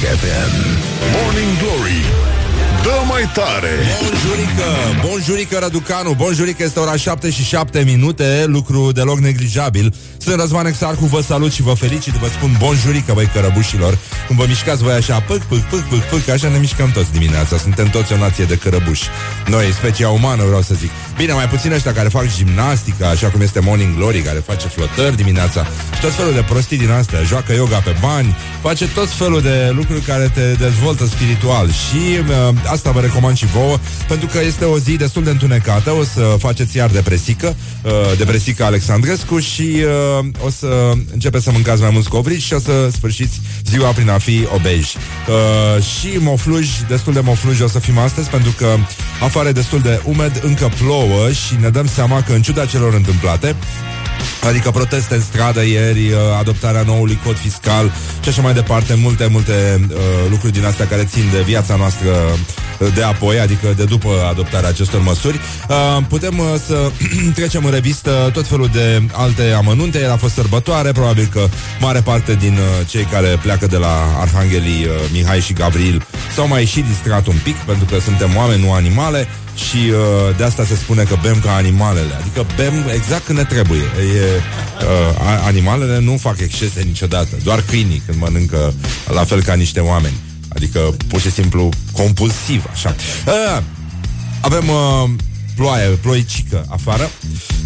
FM Morning Glory. Dă mai tare. Bonjurică, bonjurică Răducanu. Bonjurică, este ora 7 și 7 minute. Lucru deloc neglijabil Sunt Răzvan Exarcu, vă salut și vă felicit Vă spun bonjurică, băi cărăbușilor. Cum vă mișcați voi așa, pâc, pâc, pâc, pâc, pâc Așa ne mișcăm toți dimineața. Suntem toți o nație de cărăbuși. Noi, specia umană, vreau să zic. Bine, mai puțin ăștia care fac gimnastică Așa cum este Morning Glory, care face flotări dimineața. Și tot felul de prostii din astea Joacă yoga pe bani Face tot felul de lucruri care te dezvoltă spiritual. Și uh, asta vă recomand și vouă, pentru că este o zi destul de întunecată, o să faceți iar depresică, uh, depresică Alexandrescu și uh, o să începeți să mâncați mai mulți covrici și o să sfârșiți ziua prin a fi obeji. Uh, și mofluji, destul de mofluji o să fim astăzi, pentru că afară e destul de umed, încă plouă și ne dăm seama că în ciuda celor întâmplate, Adică proteste în stradă ieri, uh, adoptarea noului cod fiscal și așa mai departe, multe, multe uh, lucruri din astea care țin de viața noastră uh, de apoi, adică de după adoptarea acestor măsuri. Uh, putem uh, să trecem în revistă tot felul de alte amănunte. El a fost sărbătoare, probabil că mare parte din uh, cei care pleacă de la Arhanghelii uh, Mihai și Gavril s-au mai și distrat un pic, pentru că suntem oameni, nu animale și uh, de asta se spune că bem ca animalele. Adică bem exact când ne trebuie. E, uh, animalele nu fac excese niciodată. Doar câinii când mănâncă la fel ca niște oameni. Adică pur și simplu compulsiv, așa. Uh, avem uh, ploaie, ploicică afară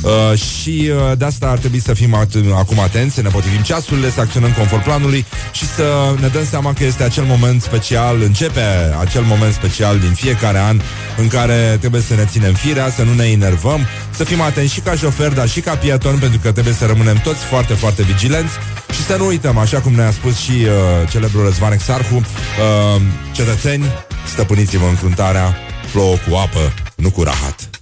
uh, și uh, de asta ar trebui să fim at- acum atenți, să ne potrivim ceasurile, să acționăm conform planului și să ne dăm seama că este acel moment special, începe acel moment special din fiecare an în care trebuie să ne ținem firea, să nu ne enervăm, să fim atenți și ca șofer, dar și ca pieton, pentru că trebuie să rămânem toți foarte, foarte vigilenți și să nu uităm, așa cum ne-a spus și uh, celebrul Răzvan Exarhu, uh, cetățeni, stăpâniți-vă încruntarea, plouă cu apă, nu cu rahat.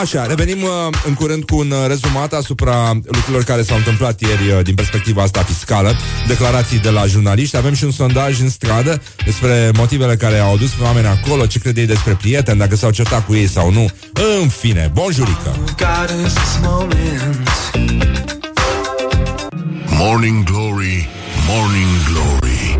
Așa, revenim uh, în curând cu un uh, rezumat asupra lucrurilor care s-au întâmplat ieri uh, din perspectiva asta fiscală, declarații de la jurnaliști. Avem și un sondaj în stradă despre motivele care au adus pe oameni acolo, ce crede ei despre prieteni, dacă s-au certat cu ei sau nu. În fine, bonjurică! Morning Glory Morning Glory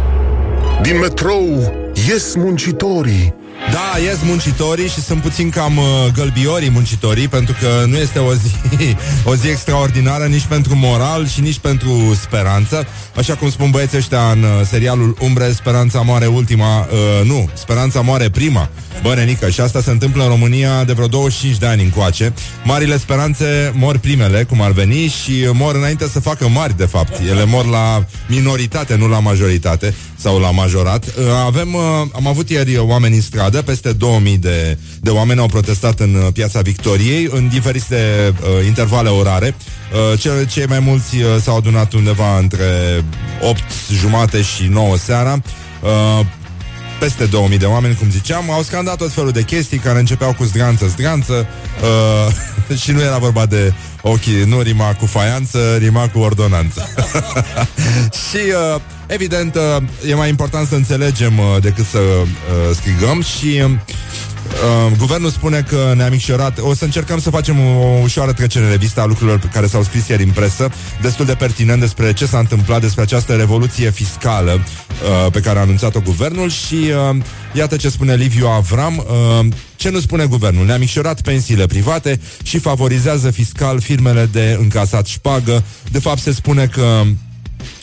Din metrou ies muncitorii Da, ies muncitorii și sunt puțin cam uh, gălbiorii muncitorii Pentru că nu este o zi, o zi extraordinară nici pentru moral și nici pentru speranță. Așa cum spun băieții ăștia în uh, serialul Umbre, speranța moare ultima uh, Nu, speranța moare prima Bă, Nenică, și asta se întâmplă în România de vreo 25 de ani încoace. Marile speranțe mor primele, cum ar veni Și mor înainte să facă mari, de fapt. Ele mor la minoritate, nu la majoritate Sau la majorat. Uh, Avem, uh, am avut ieri oameni în stradă Peste 2000 de, de oameni au protestat în uh, piața Victoriei În diferite uh, intervale orare. Uh, ce, cei mai mulți uh, s-au adunat undeva între 8 jumate și 9 seara. Uh, peste 2000 de oameni, cum ziceam, au scandat tot felul de chestii care începeau cu zdranță, zdranță uh, și nu era vorba de ochii, nu rima cu faianță, rima cu ordonanță. și, uh, evident, uh, e mai important să înțelegem uh, decât să uh, strigăm și... Uh, Uh, guvernul spune că ne-a micșorat. O să încercăm să facem o ușoară trecere în revista a lucrurilor pe care s-au scris ieri în presă. Destul de pertinent despre ce s-a întâmplat Despre această revoluție fiscală uh, Pe care a anunțat-o guvernul Și uh, iată ce spune Liviu Avram uh, Ce nu spune guvernul? Ne-a micșorat pensiile private Și favorizează fiscal firmele de încasat șpagă. De fapt se spune că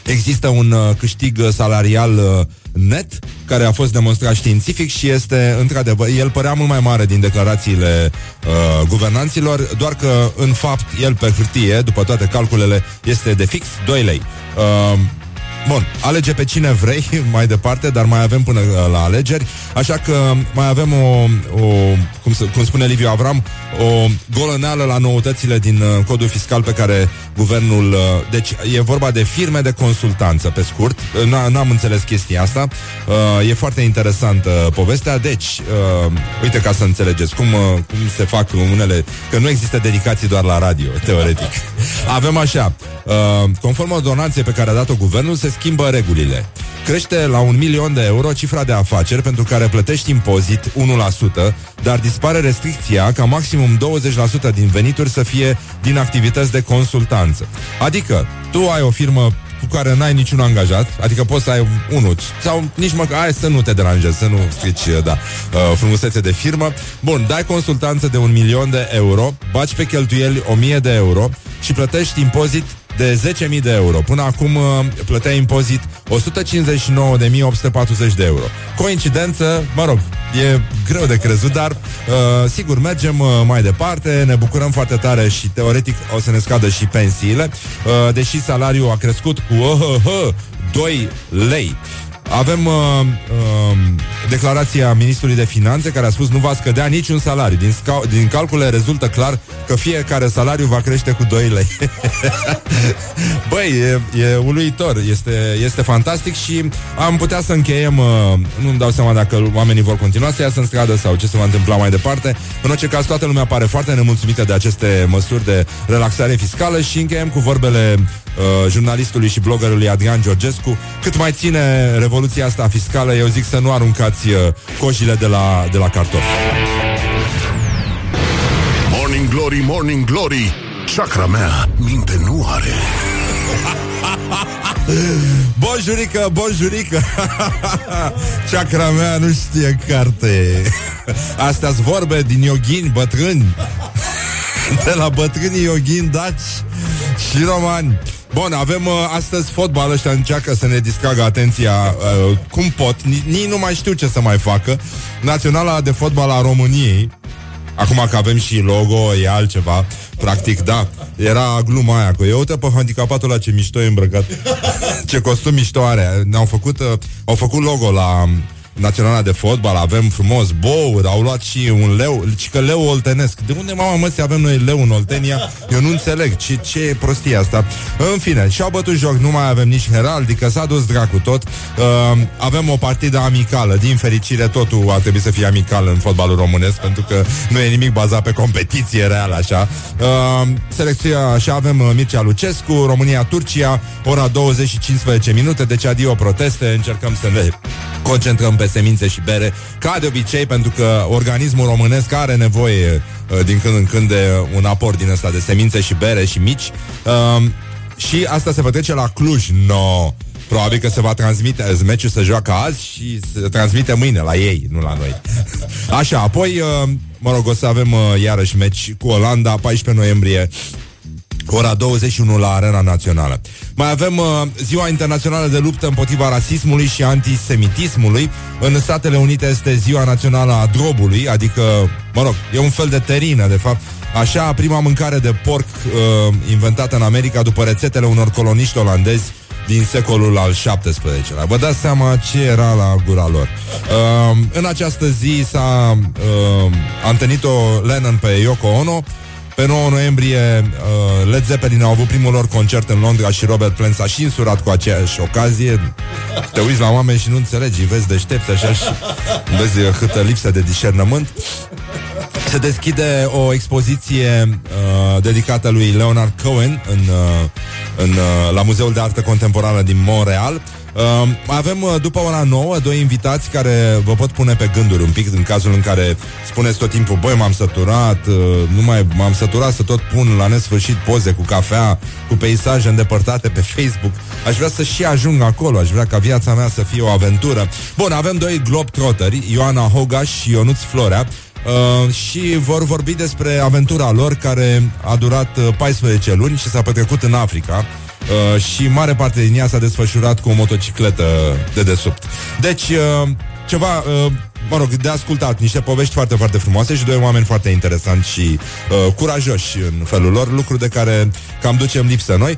Există un uh, câștig uh, salarial uh, net care a fost demonstrat științific și este într-adevăr, el părea mult mai mare din declarațiile uh, guvernanților, doar că în fapt el pe hârtie, după toate calculele, este de fix 2 lei. Uh, Bun, alege pe cine vrei mai departe, dar mai avem până uh, la alegeri, așa că mai avem o, o cum, să, cum spune Liviu Avram, o golăneală la noutățile din uh, codul fiscal pe care guvernul... Uh, deci e vorba de firme de consultanță, pe scurt. Uh, n- n-am înțeles chestia asta. Uh, e foarte interesantă uh, povestea. Deci, uh, uite ca să înțelegeți cum, uh, cum se fac unele... Că nu există dedicații doar la radio, teoretic. Avem așa, uh, conform ordonanței pe care a dat-o guvernul, se schimbă regulile. Crește la un milion de euro cifra de afaceri pentru care plătești impozit 1%, dar dispare restricția ca maximum 20% din venituri să fie din activități de consultanță. Adică, tu ai o firmă cu care n-ai niciun angajat, adică poți să ai unul, sau nici măcar, hai să nu te deranjezi, să nu strici, da, uh, frumusețe de firmă. Bun, dai consultanță de un milion de euro, baci pe cheltuieli o mie de euro și plătești impozit de 10.000 de euro. Până acum uh, plătea impozit 159.840 de euro. Coincidență, mă rog, e greu de crezut, dar uh, sigur, mergem uh, mai departe, ne bucurăm foarte tare și teoretic o să ne scadă și pensiile, uh, deși salariul a crescut cu uh, uh, 2 lei. Avem uh, uh, declarația ministrului de finanțe care a spus nu va scădea niciun salariu. Din, sca- din calcule rezultă clar că fiecare salariu va crește cu 2 lei. Băi, e, e uluitor, este, este fantastic și am putea să încheiem, uh, nu-mi dau seama dacă oamenii vor continua să iasă în stradă sau ce se va întâmpla mai departe. În orice caz, toată lumea pare foarte nemulțumită de aceste măsuri de relaxare fiscală și încheiem cu vorbele uh, jurnalistului și bloggerului Adrian Georgescu. Cât mai ține revoluția asta fiscală, eu zic să nu aruncați uh, cojile de la, de la cartofi. Morning Glory, Morning Glory Chakra mea minte nu are. Bonjurică, bonjurică. Chakra mea nu știe carte. Astea sunt vorbe din yoghini bătrâni. De la bătrânii yoghini daci și romani Bun, avem uh, astăzi fotbal ăștia încearcă să ne distragă atenția uh, cum pot, nici nu mai știu ce să mai facă. Naționala de fotbal a României Acum că avem și logo, e altceva Practic, da, era gluma aia Că eu uite pe handicapatul ăla ce mișto e îmbrăcat. Ce costum mișto are. Ne-au făcut, uh, au făcut logo la Naționala de fotbal, avem frumos bouri, au luat și un leu, și că leu oltenesc. De unde, mama mă, să avem noi leu în Oltenia? Eu nu înțeleg ce, ce e prostia asta. În fine, și-au bătut joc, nu mai avem nici heraldică, s-a dus dracu tot. Uh, avem o partidă amicală, din fericire totul ar trebui să fie amical în fotbalul românesc, pentru că nu e nimic bazat pe competiție reală, așa. Uh, selecția, așa avem uh, Mircea Lucescu, România-Turcia, ora 20 și 15 minute, deci adio proteste, încercăm să ne concentrăm pe semințe și bere, ca de obicei, pentru că organismul românesc are nevoie uh, din când în când de un aport din ăsta de semințe și bere și mici. Uh, și asta se petrece la Cluj. No! Probabil că se va transmite, meciul se joacă azi și se transmite mâine la ei, nu la noi. Așa, apoi, uh, mă rog, o să avem uh, iarăși meci cu Olanda, 14 noiembrie ora 21 la Arena Națională. Mai avem uh, Ziua Internațională de Luptă împotriva rasismului și antisemitismului. În Statele Unite este Ziua Națională a Drobului, adică, mă rog, e un fel de terină, de fapt. Așa, prima mâncare de porc uh, inventată în America după rețetele unor coloniști olandezi din secolul al XVII-lea. Vă dați seama ce era la gura lor. Uh, în această zi s-a uh, întâlnit-o Lennon pe Yoko Ono, pe 9 noiembrie uh, Led Zeppelin au avut primul lor concert în Londra și Robert Plant s-a și însurat cu aceeași ocazie. Te uiți la oameni și nu înțelegi, vezi deștepți așa și vezi câtă lipsă de discernământ. Se deschide o expoziție uh, dedicată lui Leonard Cohen în, uh, în, uh, la Muzeul de Artă Contemporană din Montreal. Uh, avem uh, după ora 9 doi invitați care vă pot pune pe gânduri un pic în cazul în care spuneți tot timpul, băi, m-am săturat, uh, nu mai m-am săturat să tot pun la nesfârșit poze cu cafea, cu peisaje îndepărtate pe Facebook. Aș vrea să și ajung acolo, aș vrea ca viața mea să fie o aventură. Bun, avem doi globetrotteri, Ioana Hogaș și Ionuț Florea, Uh, și vor vorbi despre aventura lor care a durat uh, 14 luni și s-a petrecut în Africa uh, și mare parte din ea s-a desfășurat cu o motocicletă de desubt. Deci, uh, ceva, uh, mă rog, de ascultat niște povești foarte, foarte frumoase și doi oameni foarte interesanți și uh, curajoși în felul lor, lucru de care cam ducem lipsă noi.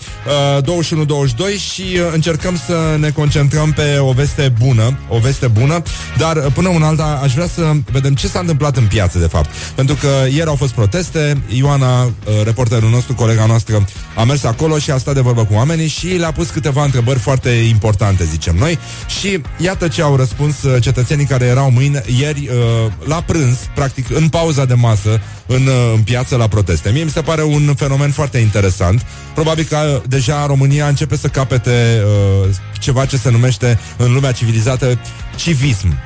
Uh, 21-22 și uh, încercăm să ne concentrăm pe o veste bună, o veste bună, dar uh, până un alta aș vrea să vedem ce s-a întâmplat în piață, de fapt. Pentru că ieri au fost proteste, Ioana, uh, reporterul nostru, colega noastră, a mers acolo și a stat de vorbă cu oamenii și le-a pus câteva întrebări foarte importante, zicem noi. Și iată ce au răspuns uh, cetățenii care erau mâine, ieri uh, la prânz, practic în pauza de masă, în, uh, în piață la proteste. Mie mi se pare un fenomen foarte interesant. Probabil că uh, deja România începe să capete uh, ceva ce se numește în lumea civilizată civism.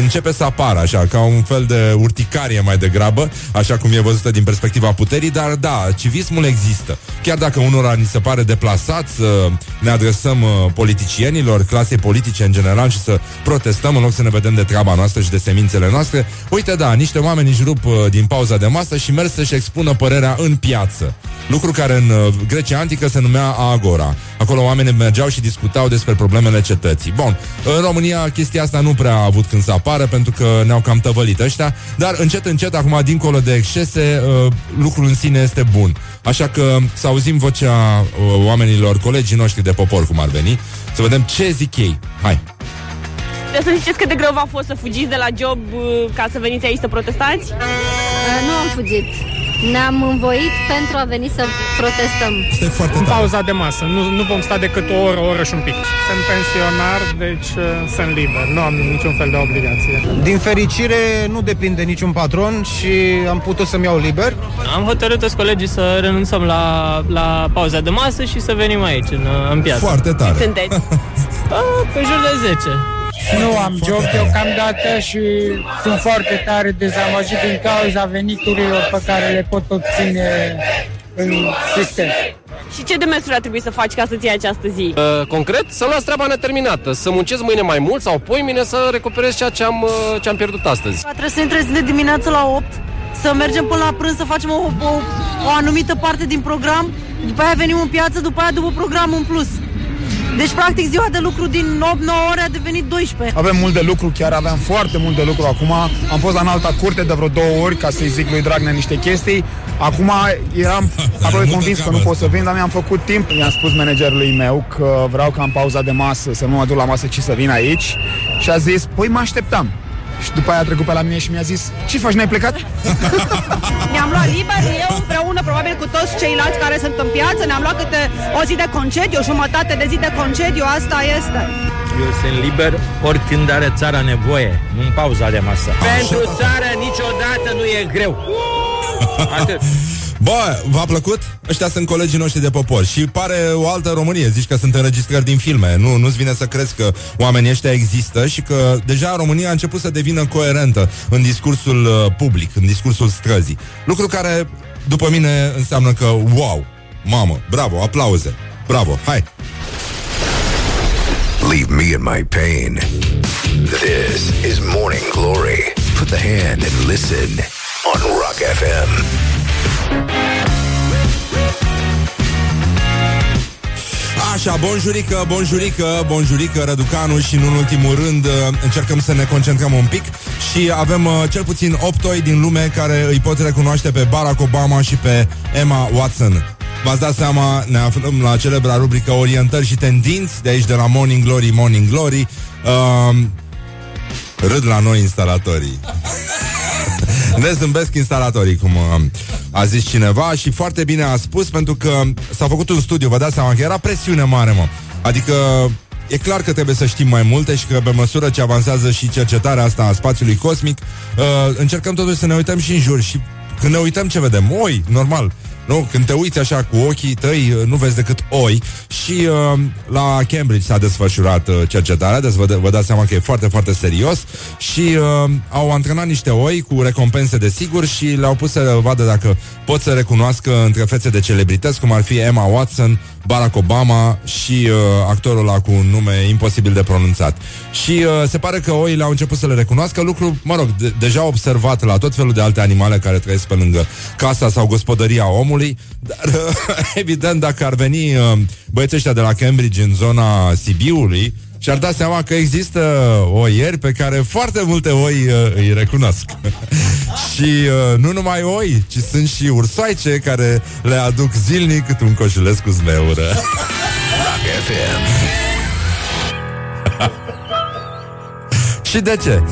Începe să apară așa, ca un fel de urticarie mai degrabă, așa cum e văzută din perspectiva puterii, dar da, civismul există. Chiar dacă unora ni se pare deplasat să ne adresăm uh, politicienilor, clasei politice în general și să protestăm în loc să ne vedem de treaba noastră și de semințele noastre, uite da, niște oameni își rup uh, din pauza de masă și merg să-și expună părerea în piață. Lucru care în uh, Grecia antică se numea agora. Acolo oamenii mergeau și discutau despre problemele cetății. Bun, în România chestia asta nu prea a avut când să apară, pentru că ne-au cam tăvălit ăștia, dar încet, încet, acum, dincolo de excese, uh, lucrul în sine este bun. Așa că să auzim vocea uh, oamenilor, colegii noștri de popor, cum ar veni, să vedem ce zic ei. Hai! Trebuie să ziceți cât de greu v-a fost să fugiți de la job ca să veniți aici să protestați? nu am fugit. Ne-am învoit pentru a veni să protestăm. Este foarte În pauza de masă. Nu, nu vom sta decât o oră, o oră și un pic. Sunt pensionar, deci uh, sunt liber. Nu am niciun fel de obligație. Din fericire, nu depinde niciun patron și am putut să-mi iau liber. Am hotărât toți colegii să renunțăm la, la pauza de masă și să venim aici, în, în piață. Foarte tare. Sunteți? A, pe jur de 10. Nu am job deocamdată și sunt foarte tare dezamăgit din cauza veniturilor pe care le pot obține în sistem. Și ce demersuri ar trebui să faci ca să-ți iei această zi? Uh, concret, să las treaba neterminată, să muncesc mâine mai mult sau poi mine să recuperez ceea ce am, uh, ce am pierdut astăzi. Trebuie să intrezi de dimineață la 8, să mergem până la prânz, să facem o, o, o anumită parte din program, după aia venim în piață, după aia după program în plus. Deci, practic, ziua de lucru din 8-9 ore a devenit 12. Avem mult de lucru, chiar aveam foarte mult de lucru acum. Am fost la înalta curte de vreo două ori ca să-i zic lui Dragnea niște chestii. Acum eram aproape convins că nu pot să vin, dar mi-am făcut timp. I-am spus managerului meu că vreau ca în pauza de masă să nu mă duc la masă, ci să vin aici. Și a zis, păi mă așteptam. Și după aia a trecut pe la mine și mi-a zis Ce faci, n-ai plecat? Ne-am luat liber, eu împreună probabil cu toți ceilalți care sunt în piață Ne-am luat câte o zi de concediu, o jumătate de zi de concediu, asta este. Eu sunt liber oricând are țara nevoie, nu în pauza de masă. Pentru țară niciodată nu e greu. Atât Bă, v-a plăcut? Ăștia sunt colegii noștri de popor Și pare o altă Românie Zici că sunt înregistrări din filme nu, Nu-ți vine să crezi că oamenii ăștia există Și că deja România a început să devină coerentă În discursul uh, public În discursul străzii Lucru care, după mine, înseamnă că Wow, mamă, bravo, aplauze Bravo, hai Leave me in my pain. This is Morning Glory. Put the hand and listen on Rock FM. Așa, bonjurică, bonjurică, bonjurică, Răducanu și în ultimul rând uh, încercăm să ne concentrăm un pic și avem uh, cel puțin 8 oi din lume care îi pot recunoaște pe Barack Obama și pe Emma Watson. V-ați dat seama, ne aflăm la celebra rubrică Orientări și tendinți de aici de la Morning Glory, Morning Glory. Uh, râd la noi instalatorii. ne zâmbesc instalatorii, cum uh, a zis cineva și foarte bine a spus pentru că s-a făcut un studiu, vă dați seama că era presiune mare, mă. Adică E clar că trebuie să știm mai multe și că pe măsură ce avansează și cercetarea asta a spațiului cosmic, uh, încercăm totuși să ne uităm și în jur și când ne uităm ce vedem? Oi, normal. Nu? Când te uiți așa cu ochii tăi, nu vezi decât oi. Și uh, la Cambridge s-a desfășurat uh, cercetarea, deci vă, vă dați seama că e foarte, foarte serios. Și uh, au antrenat niște oi cu recompense de sigur și le-au pus să vadă dacă pot să recunoască între fețe de celebrități, cum ar fi Emma Watson, Barack Obama și uh, actorul ăla cu un nume imposibil de pronunțat. Și uh, se pare că oile au început să le recunoască, lucru, mă rog, de- deja observat la tot felul de alte animale care trăiesc pe lângă casa sau gospodăria omului, dar uh, evident dacă ar veni uh, băieții ăștia de la Cambridge în zona Sibiului, și-ar da seama că există oieri pe care foarte multe oi uh, îi recunosc. și uh, nu numai oi, ci sunt și ursoaice care le aduc zilnic cât un coșuleț cu zmeură. Rock FM. și de ce?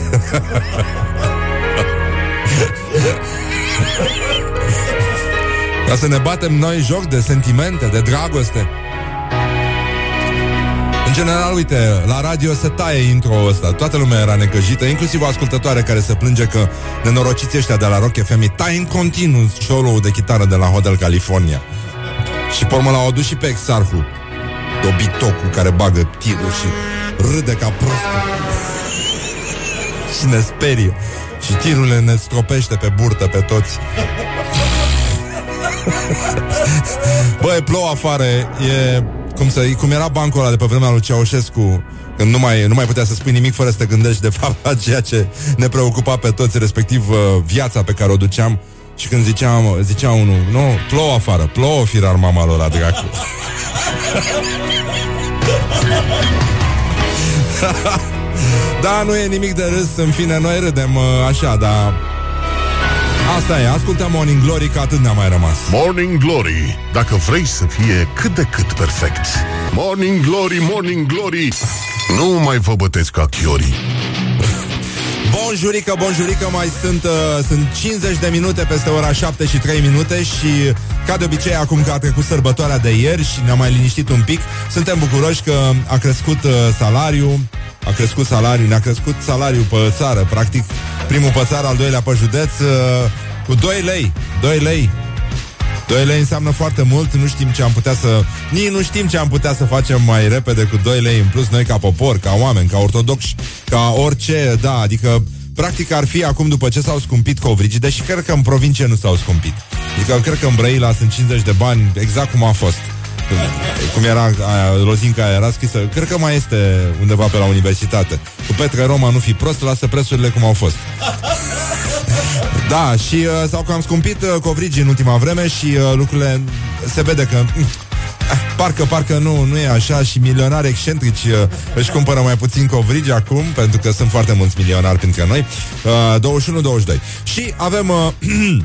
Ca să ne batem noi joc de sentimente, de dragoste. În general, uite, la radio se taie intro ăsta Toată lumea era necăjită, inclusiv o ascultătoare Care se plânge că nenorociții ăștia de la Rock FM îi taie în continuu solo de chitară de la Hotel California Și pe urmă l-au adus și pe Exarhu dobitocul care bagă tirul și râde ca prostul. Și ne sperie. Și tirurile ne stropește pe burtă pe toți. Băi, plouă afară, e cum, să, cum era bancul ăla de pe vremea lui Ceaușescu, când nu mai, nu mai putea să spui nimic fără să te gândești de fapt la ceea ce ne preocupa pe toți, respectiv uh, viața pe care o duceam. Și când ziceam, zicea unul, nu, plouă afară, plouă firar mama la dracu. da, nu e nimic de râs, în fine, noi râdem uh, așa, dar Asta e, ascultăm Morning Glory că atât ne-a mai rămas. Morning Glory, dacă vrei să fie cât de cât perfect. Morning Glory, Morning Glory. Nu mai vă bătesc ca chiorii. Bonjurică, bonjurică, mai sunt, uh, sunt 50 de minute peste ora 7 și 3 minute și ca de obicei acum că a trecut sărbătoarea de ieri și ne-am mai liniștit un pic, suntem bucuroși că a crescut uh, salariul, a crescut salariul, ne-a crescut salariul pe țară, practic primul pe țară, al doilea pe județ, uh, cu 2 lei, 2 lei. 2 lei înseamnă foarte mult, nu știm ce am putea să... Nici nu știm ce am putea să facem mai repede cu 2 lei în plus noi ca popor, ca oameni, ca ortodoxi, ca orice, da, adică practic ar fi acum după ce s-au scumpit covrigii, deși cred că în provincie nu s-au scumpit. Adică cred că în Brăila sunt 50 de bani exact cum a fost. Cum era aia, lozinca aia era scrisă Cred că mai este undeva pe la universitate Cu Petre Roma nu fi prost Lasă prețurile cum au fost Da, și uh, s-au cam scumpit uh, covrigii în ultima vreme Și uh, lucrurile se vede că uh, Parcă, parcă nu, nu e așa Și milionari excentrici uh, își cumpără mai puțin covrigi acum Pentru că sunt foarte mulți milionari printre noi. Uh, 21-22 Și avem uh,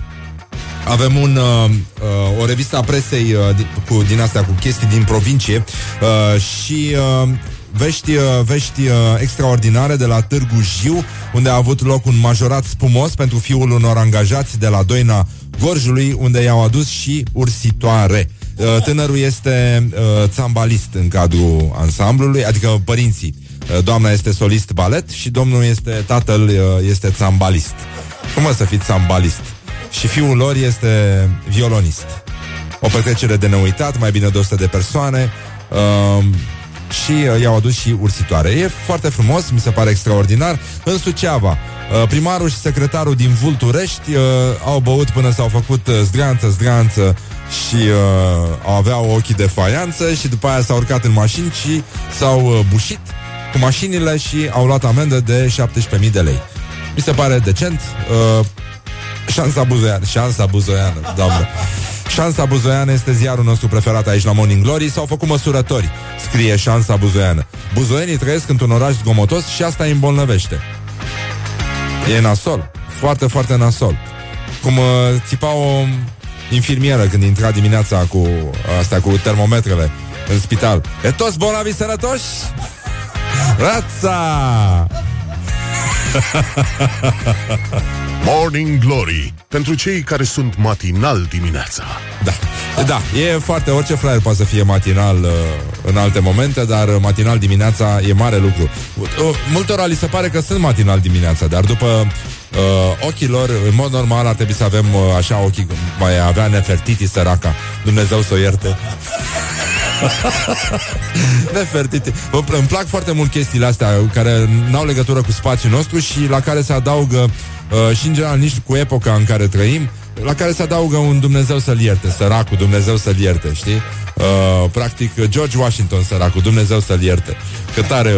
Avem un, uh, uh, o revistă a presei uh, cu, din astea cu chestii din provincie. Uh, și uh, vești, uh, vești uh, extraordinare de la Târgu Jiu, unde a avut loc un majorat spumos pentru fiul unor angajați de la Doina Gorjului, unde i-au adus și ursitoare. Uh, tânărul este uh, țambalist în cadrul ansamblului, adică părinții. Uh, doamna este solist balet și domnul este, tatăl uh, este țambalist. Cum o să fiți țambalist? și fiul lor este violonist. O petrecere de neuitat, mai bine de 100 de persoane uh, și uh, i-au adus și ursitoare. E foarte frumos, mi se pare extraordinar. În Suceava, uh, primarul și secretarul din Vulturești uh, au băut până s-au făcut uh, zdreanță, zdreanță și uh, aveau ochii de faianță și după aia s-au urcat în mașini și s-au uh, bușit cu mașinile și au luat amendă de 17.000 de lei. Mi se pare decent. Uh, Șansa Buzoiană, Șansa Buzoiană, doamnă. Șansa Buzoiană este ziarul nostru preferat aici la Morning Glory. S-au făcut măsurători, scrie Șansa Buzoiană. Buzoienii trăiesc într-un oraș zgomotos și asta îi îmbolnăvește. E nasol, foarte, foarte nasol. Cum uh, țipa o infirmieră când intra dimineața cu asta cu termometrele în spital. E toți bolnavi sănătoși? Rața! Morning Glory Pentru cei care sunt matinal dimineața. Da, da, e foarte Orice fraier poate să fie matinal uh, În alte momente, dar matinal dimineața E mare lucru. Uh, Multora li se pare că sunt matinal dimineața Dar după uh, ochilor În mod normal ar trebui să avem uh, așa ochii Mai avea Nefertiti săraca. Dumnezeu să o ierte Nefertiti Îmi plac foarte mult chestiile astea Care n-au legătură cu spațiul nostru Și la care se adaugă uh, și în general nici cu epoca în care trăim, la care se adaugă un Dumnezeu să-l ierte, săracul, Dumnezeu să-l ierte, știi? Uh, practic, George Washington, săracul, Dumnezeu să-l ierte. Că tare,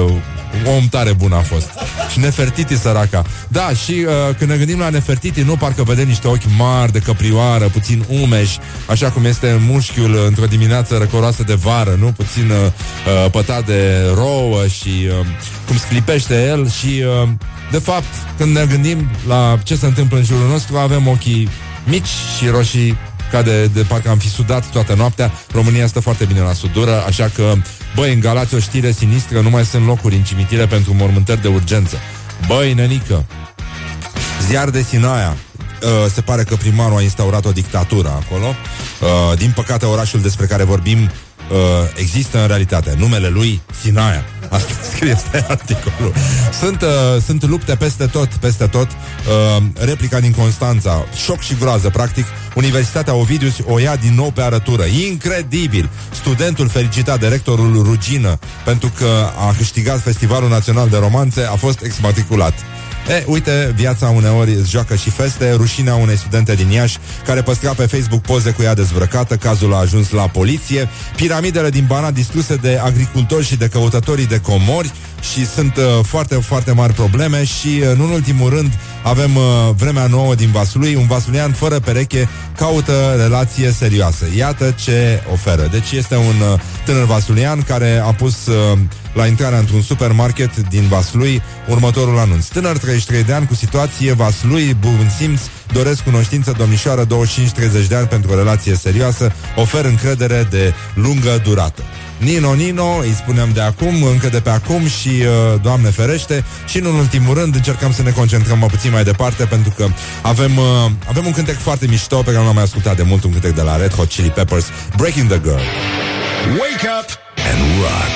om tare bun a fost. Și Nefertiti, săraca. Da, și uh, când ne gândim la Nefertiti, nu parcă vedem niște ochi mari de căprioară, puțin umeși, așa cum este mușchiul într-o dimineață răcoroasă de vară, nu? Puțin uh, uh pătat de rouă și uh, cum sclipește el și... Uh, de fapt, când ne gândim la ce se întâmplă în jurul nostru, avem ochii mici și roșii ca de, de parcă am fi sudat toată noaptea. România stă foarte bine la sudură, așa că, băi, în Galați o știre sinistră, nu mai sunt locuri în cimitire pentru mormântări de urgență. Băi, nenică, ziar de Sinaia, Uh, se pare că primarul a instaurat o dictatură acolo. Uh, din păcate, orașul despre care vorbim uh, există în realitate. Numele lui Sinaia. Asta scrie, stai articolul. Sunt, uh, sunt lupte peste tot, peste tot. Uh, replica din Constanța, șoc și groază, practic. Universitatea Ovidius o ia din nou pe arătură. Incredibil! Studentul felicitat de rectorul Rugină pentru că a câștigat Festivalul Național de Romanțe a fost exmatriculat. E, uite, viața uneori îți joacă și feste. Rușinea unei studente din Iași Care păstra pe Facebook poze cu ea dezbrăcată. Cazul a ajuns la poliție. Piramidele din Banat distruse de agricultori și de căutătorii de comori Și sunt uh, foarte, foarte mari probleme Și, uh, nu în ultimul rând, avem uh, vremea nouă din Vaslui Un vasulian fără pereche caută relație serioasă Iată ce oferă Deci este un uh, tânăr vasulian care a pus... Uh, la intrarea într-un supermarket din Vaslui următorul anunț. Tânăr 33 de ani cu situație Vaslui, bun simț, doresc cunoștință domnișoară 25-30 de ani pentru o relație serioasă, ofer încredere de lungă durată. Nino, Nino, îi spunem de acum, încă de pe acum și uh, Doamne ferește și în ultimul rând încercăm să ne concentrăm mai puțin mai departe pentru că avem, uh, avem un cântec foarte mișto pe care nu l-am mai ascultat de mult, un cântec de la Red Hot Chili Peppers, Breaking the Girl. Wake up and rock.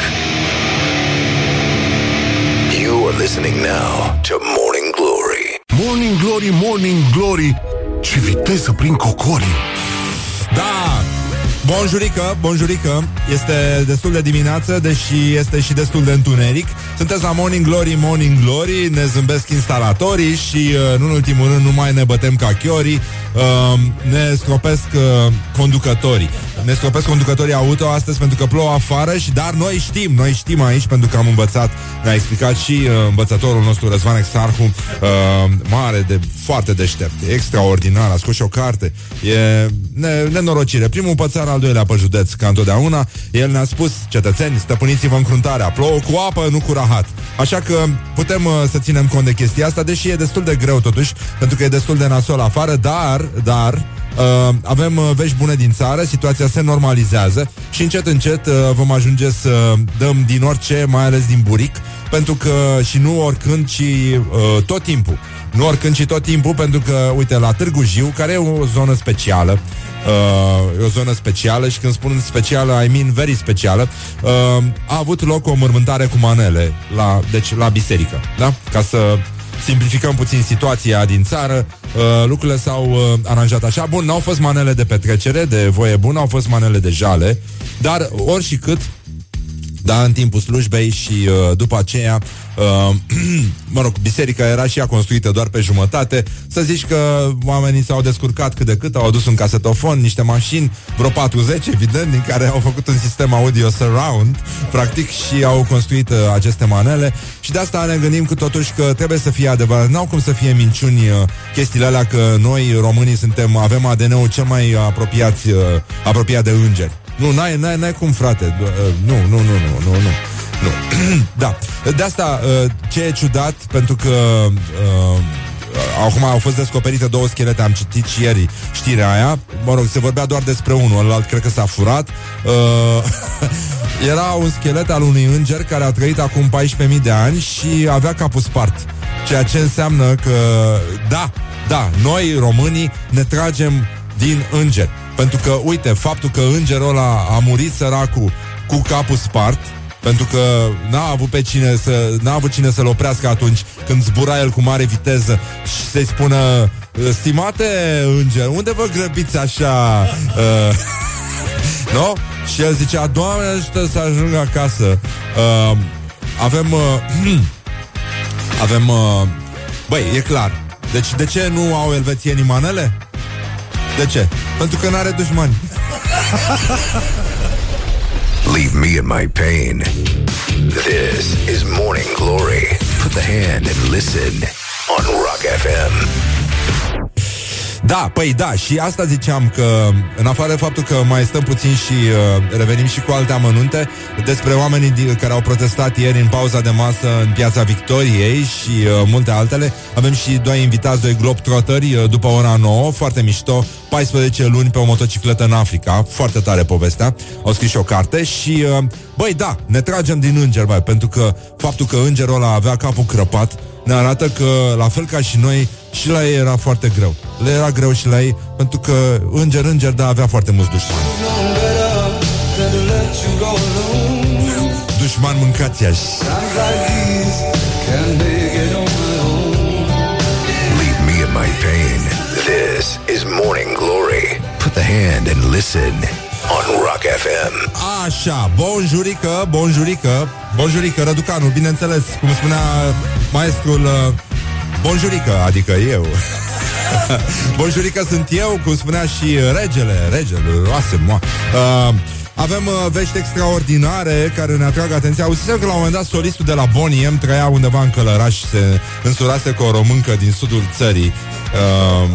You are listening now to Morning Glory. Morning Glory, Morning Glory Ce viteză prin cocorii Da! Bonjurică, bonjurică. Este destul de dimineață Deși este și destul de întuneric. Sunteți la Morning Glory, Morning Glory. Ne zâmbesc instalatorii Și uh, nu în ultimul rând nu mai ne bătem ca chiorii uh, Ne stropesc uh, conducătorii. Ne stropesc conducătorii auto astăzi Pentru că plouă afară și Dar noi știm, noi știm aici Pentru că am învățat Ne-a explicat și uh, învățătorul nostru Răzvan Exarhu uh, Mare, de foarte deștept Extraordinar, a scos și o carte. E ne, nenorocire. Primul pățar al doilea pe județ, ca întotdeauna. El ne-a spus, cetățeni, stăpâniți-vă încruntarea Plouă cu apă, nu cu rahat. Așa că putem uh, să ținem cont de chestia asta Deși e destul de greu totuși Pentru că e destul de nasol afară Dar, dar Uh, avem uh, vești bune din țară, situația se normalizează și încet, încet uh, vom ajunge să dăm din orice, mai ales din buric, pentru că și nu oricând, ci uh, tot timpul. Nu oricând, ci tot timpul, pentru că, uite, la Târgu Jiu, care e o zonă specială, uh, e o zonă specială și când spun specială, I mean very specială, uh, a avut loc o mormântare cu manele, la, deci la biserică, da? Ca să simplificăm puțin situația din țară, uh, lucrurile s-au uh, aranjat așa. Bun, n-au fost manele de petrecere, de voie bună, au fost manele de jale, dar ori și cât, da, în timpul slujbei și uh, după aceea, uh, mă rog, biserica era și ea construită doar pe jumătate. Să zici că oamenii s-au descurcat cât de cât, au adus un casetofon, niște mașini, vreo 40, evident, din care au făcut un sistem audio surround, practic, și au construit uh, aceste manele. Și de asta ne gândim că totuși că trebuie să fie adevărat. N-au cum să fie minciuni uh, chestiile alea că noi, românii, suntem, avem ADN-ul cel mai apropiat, uh, apropiat de îngeri. Nu, n-ai, n-ai, n-ai cum, frate. Uh, Nu, nu, nu, nu, nu, nu. Nu. da. De asta, uh, ce e ciudat, pentru că uh, acum au fost descoperite două schelete, am citit și ieri știrea aia. Mă rog, se vorbea doar despre unul, ălalt cred că s-a furat. Uh, era un schelet al unui înger care a trăit acum 14.000 de ani și avea capul spart. Ceea ce înseamnă că, da, da, noi, românii, ne tragem din înger. Pentru că, uite, faptul că îngerul ăla a murit săracul cu capul spart, pentru că n-a avut pe cine să n-a avut cine să-l oprească atunci când zbura el cu mare viteză și să-i spună Stimate înger, unde vă grăbiți așa? Uh, nu? Și el zicea, Doamne ajută să ajung acasă. Uh, avem uh, avem uh, băi, e clar. Deci de ce nu au elvețienii manele? De ce? Pentru că n-are dușmani. Leave me in my pain. This is Morning Glory. Put the hand and listen on Rock FM. Da, păi da, și asta ziceam că în afară de faptul că mai stăm puțin și uh, revenim și cu alte amănunte despre oamenii di- care au protestat ieri în pauza de masă în piața Victoriei și uh, multe altele, avem și doi invitați, doi globetrotteri uh, după ora 9, foarte mișto, 14 luni pe o motocicletă în Africa, foarte tare povestea, au scris și o carte și uh, băi da, ne tragem din înger, băi, pentru că faptul că îngerul ăla avea capul crăpat ne arată că, la fel ca și noi, și la ei era foarte greu. Le era greu și la ei, pentru că înger, înger, da, avea foarte mulți dușmani. dușman mâncați aș. Leave me in my pain. This is Morning Glory. Put the hand and listen on Rock FM. Așa, bonjurică, bonjurică, bonjurică, Răducanu, bineînțeles, cum spunea maestrul, uh, bonjurică, adică eu. bonjurică sunt eu, cum spunea și regele, regele, roase, moa. Uh, avem uh, vești extraordinare care ne atrag atenția. Auzisem că la un moment dat solistul de la Bonnie M trăia undeva în Călăraș și se însurase cu o româncă din sudul țării. Uh,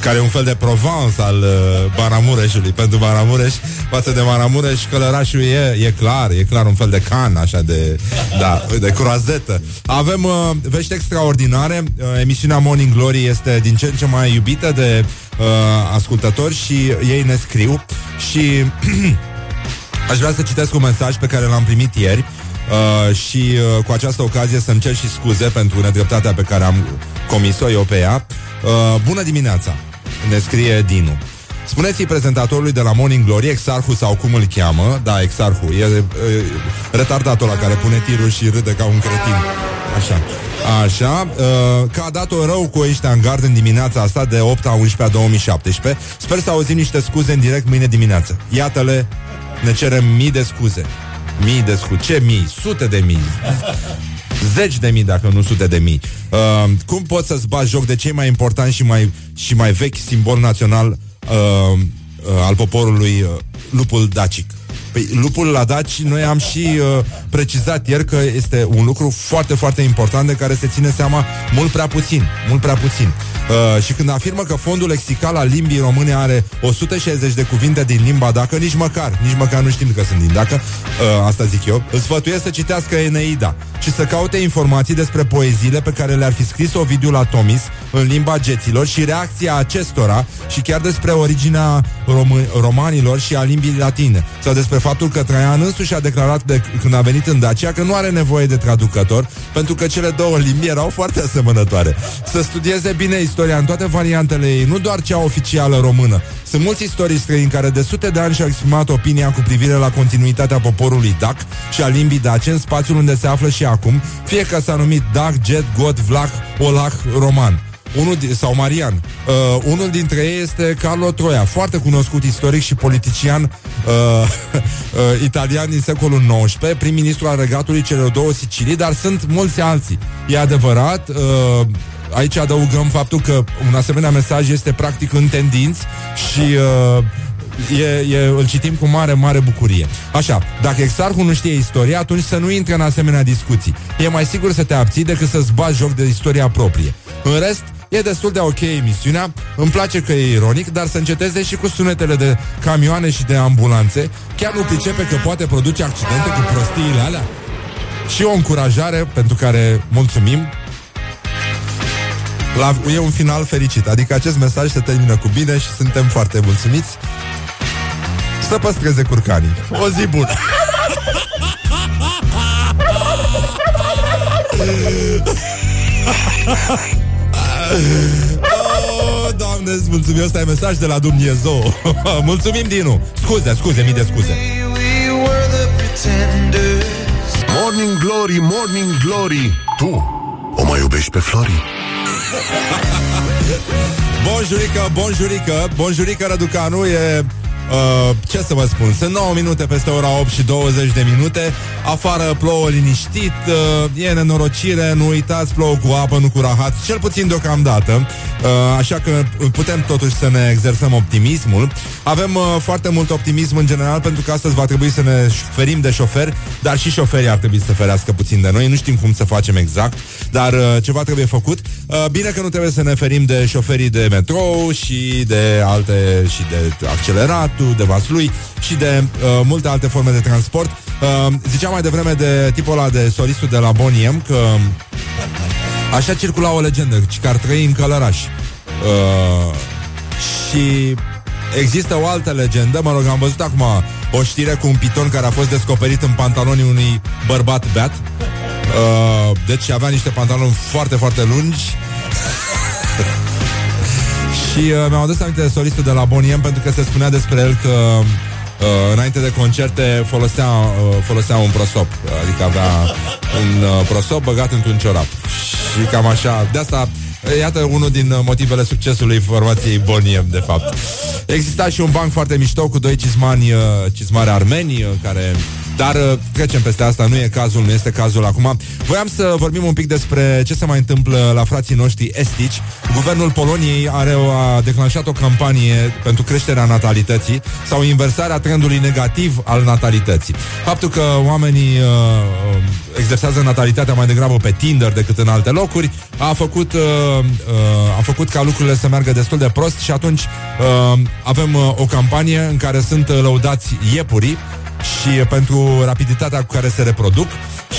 care e un fel de Provence al uh, Maramureșului pentru Maramureș față de Maramureș Călărașul e, e clar, e clar un fel de can așa de, da, de croazetă. Avem uh, vești extraordinare. Uh, emisiunea Morning Glory este din ce în ce mai iubită de uh, ascultători și ei ne scriu. Și Aș vrea să citesc un mesaj pe care l-am primit ieri uh, și uh, cu această ocazie să-mi cer și scuze pentru nedreptatea pe care am comis-o eu pe ea. Uh, bună dimineața, ne scrie Dinu. Spuneți-i prezentatorului de la Morning Glory, Exarhu sau cum îl cheamă, da, Exarhu, e, e retardatul la care pune tirul și râde ca un cretin. Așa. Așa, uh, că a dat-o rău cu ăștia în gard în dimineața asta de 8 a 11 a 2017. Sper să auzim niște scuze în direct mâine dimineață. Iată-le, ne cerem mii de scuze. Mii de scuze. Ce mii? Sute de mii. Zeci de mii, dacă nu sute de mii. Uh, cum poți să-ți bagi joc de cei mai importanti și mai, și mai vechi simbol național uh, uh, al poporului, uh, lupul dacic? Păi lupul la daci, noi am și uh, precizat ieri că este un lucru foarte, foarte important de care se ține seama mult prea puțin. Mult prea puțin. Uh, și când afirmă că fondul lexical al limbii române are 160 de cuvinte din limba dacă, nici măcar, nici măcar nu știm că sunt din dacă, uh, asta zic eu, îl sfătuiesc să citească Eneida și să caute informații despre poeziile pe care le-ar fi scris Ovidiu la Tomis în limba geților și reacția acestora și chiar despre originea rom- romanilor și a limbii latine sau despre faptul că Traian însuși a declarat de când a venit în Dacia că nu are nevoie de traducător pentru că cele două limbi erau foarte asemănătoare. Să studieze bine istoria în toate variantele ei, nu doar cea oficială română. Sunt mulți istorii străini care de sute de ani și-au exprimat opinia cu privire la continuitatea poporului dac și a limbii dace în spațiul unde se află și acum, fie că s-a numit dac, jet, got, vlach, olah, roman. Unul di- sau Marian. Uh, unul dintre ei este Carlo Troia, foarte cunoscut istoric și politician uh, uh, italian din secolul XIX, prim-ministru al regatului celor două Sicilii, dar sunt mulți alții. E adevărat, uh, aici adăugăm faptul că un asemenea mesaj este practic în tendinți și uh, E, e, îl citim cu mare, mare bucurie. Așa, dacă exarhul nu știe istoria, atunci să nu intre în asemenea discuții. E mai sigur să te abții decât să-ți bagi joc de istoria proprie. În rest, E destul de ok emisiunea, îmi place că e ironic, dar să înceteze și cu sunetele de camioane și de ambulanțe. Chiar nu pricepe că poate produce accidente cu prostiile alea? Și o încurajare pentru care mulțumim. La, e un final fericit, adică acest mesaj se termină cu bine și suntem foarte mulțumiți. Să păstreze curcanii. O zi bună! oh, Doamne, îți mulțumim, ăsta e mesaj de la Dumnezeu. Mulțumim, Dinu Scuze, scuze, mii de scuze. Morning Glory, Morning Glory. Tu o mai iubești pe Flori? Bonjurică, bonjurică. Bonjurică, Răducanu E Uh, ce să vă spun, sunt 9 minute peste ora 8 și 20 de minute. Afară plouă liniștit uh, E nenorocire, nu uitați Plouă cu apă, nu cu rahat Cel puțin deocamdată. Uh, Așa că putem totuși să ne exersăm optimismul. Avem uh, foarte mult optimism în general Pentru că astăzi va trebui să ne ferim de șoferi Dar și șoferii ar trebui să ferească puțin de noi. Nu știm cum să facem exact Dar uh, ceva trebuie făcut. Uh, Bine că nu trebuie să ne ferim de șoferii de metrou Și de alte Și de accelerat de vaslui și de uh, multe alte forme de transport. Uh, ziceam mai devreme de tipul ăla de solistul de la Boniem că așa circula o legendă, că ar trăi în Călăraș. Uh, și există o altă legendă, mă rog, am văzut acum o știre cu un piton care a fost descoperit în pantalonii unui bărbat beat. Uh, deci avea niște pantaloni foarte, foarte lungi Și uh, mi-am adus aminte de solistul de la Boniem Pentru că se spunea despre el că uh, înainte de concerte folosea, uh, folosea un prosop, adică avea un uh, prosop băgat într-un ciorap. Și cam așa, de asta Iată unul din uh, motivele succesului formației Boniem, de fapt. Exista și un banc foarte mișto cu doi cizmani, uh, cizmari armeni, uh, care dar uh, trecem peste asta, nu e cazul, nu este cazul acum. Voiam să vorbim un pic despre ce se mai întâmplă la frații noștri estici. Guvernul Poloniei are o, a declanșat o campanie pentru creșterea natalității sau inversarea trendului negativ al natalității. Faptul că oamenii uh, uh exersează natalitatea mai degrabă pe Tinder decât în alte locuri a făcut, uh, uh, a făcut ca lucrurile să meargă destul de prost și atunci uh, avem uh, o campanie în care sunt lăudați iepurii și pentru rapiditatea cu care se reproduc.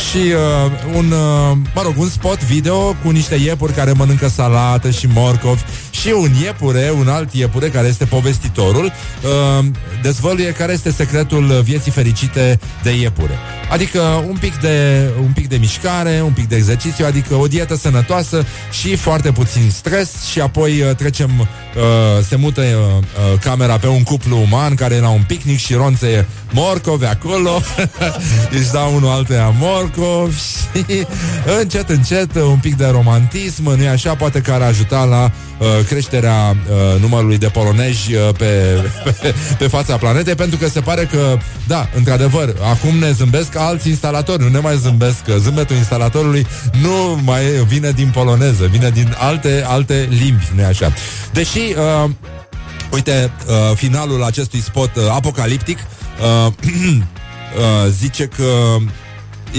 Și uh, un, uh, mă rog, un spot video cu niște iepuri care mănâncă salată și morcovi și un iepure, un alt iepure care este povestitorul, uh, dezvăluie care este secretul vieții fericite de iepure. Adică un pic de, un pic de mișcare, un pic de exercițiu, adică o dietă sănătoasă și foarte puțin stres și apoi uh, trecem, uh, se mută uh, uh, camera pe un cuplu uman care e la un picnic și ronțe morcovi acolo, își dau unul altuia morcovi și încet, încet, un pic de romantism, nu e așa, poate că ar ajuta la uh, creșterea uh, numărului de poloneji uh, pe, pe, pe fața planetei, pentru că se pare că, da, într-adevăr, acum ne zâmbesc alți instalatori, nu ne mai zâmbesc, zâmbetul instalatorului nu mai vine din poloneză, vine din alte, alte limbi, nu așa. Deși, uh, uite, uh, finalul acestui spot uh, apocaliptic uh, uh, zice că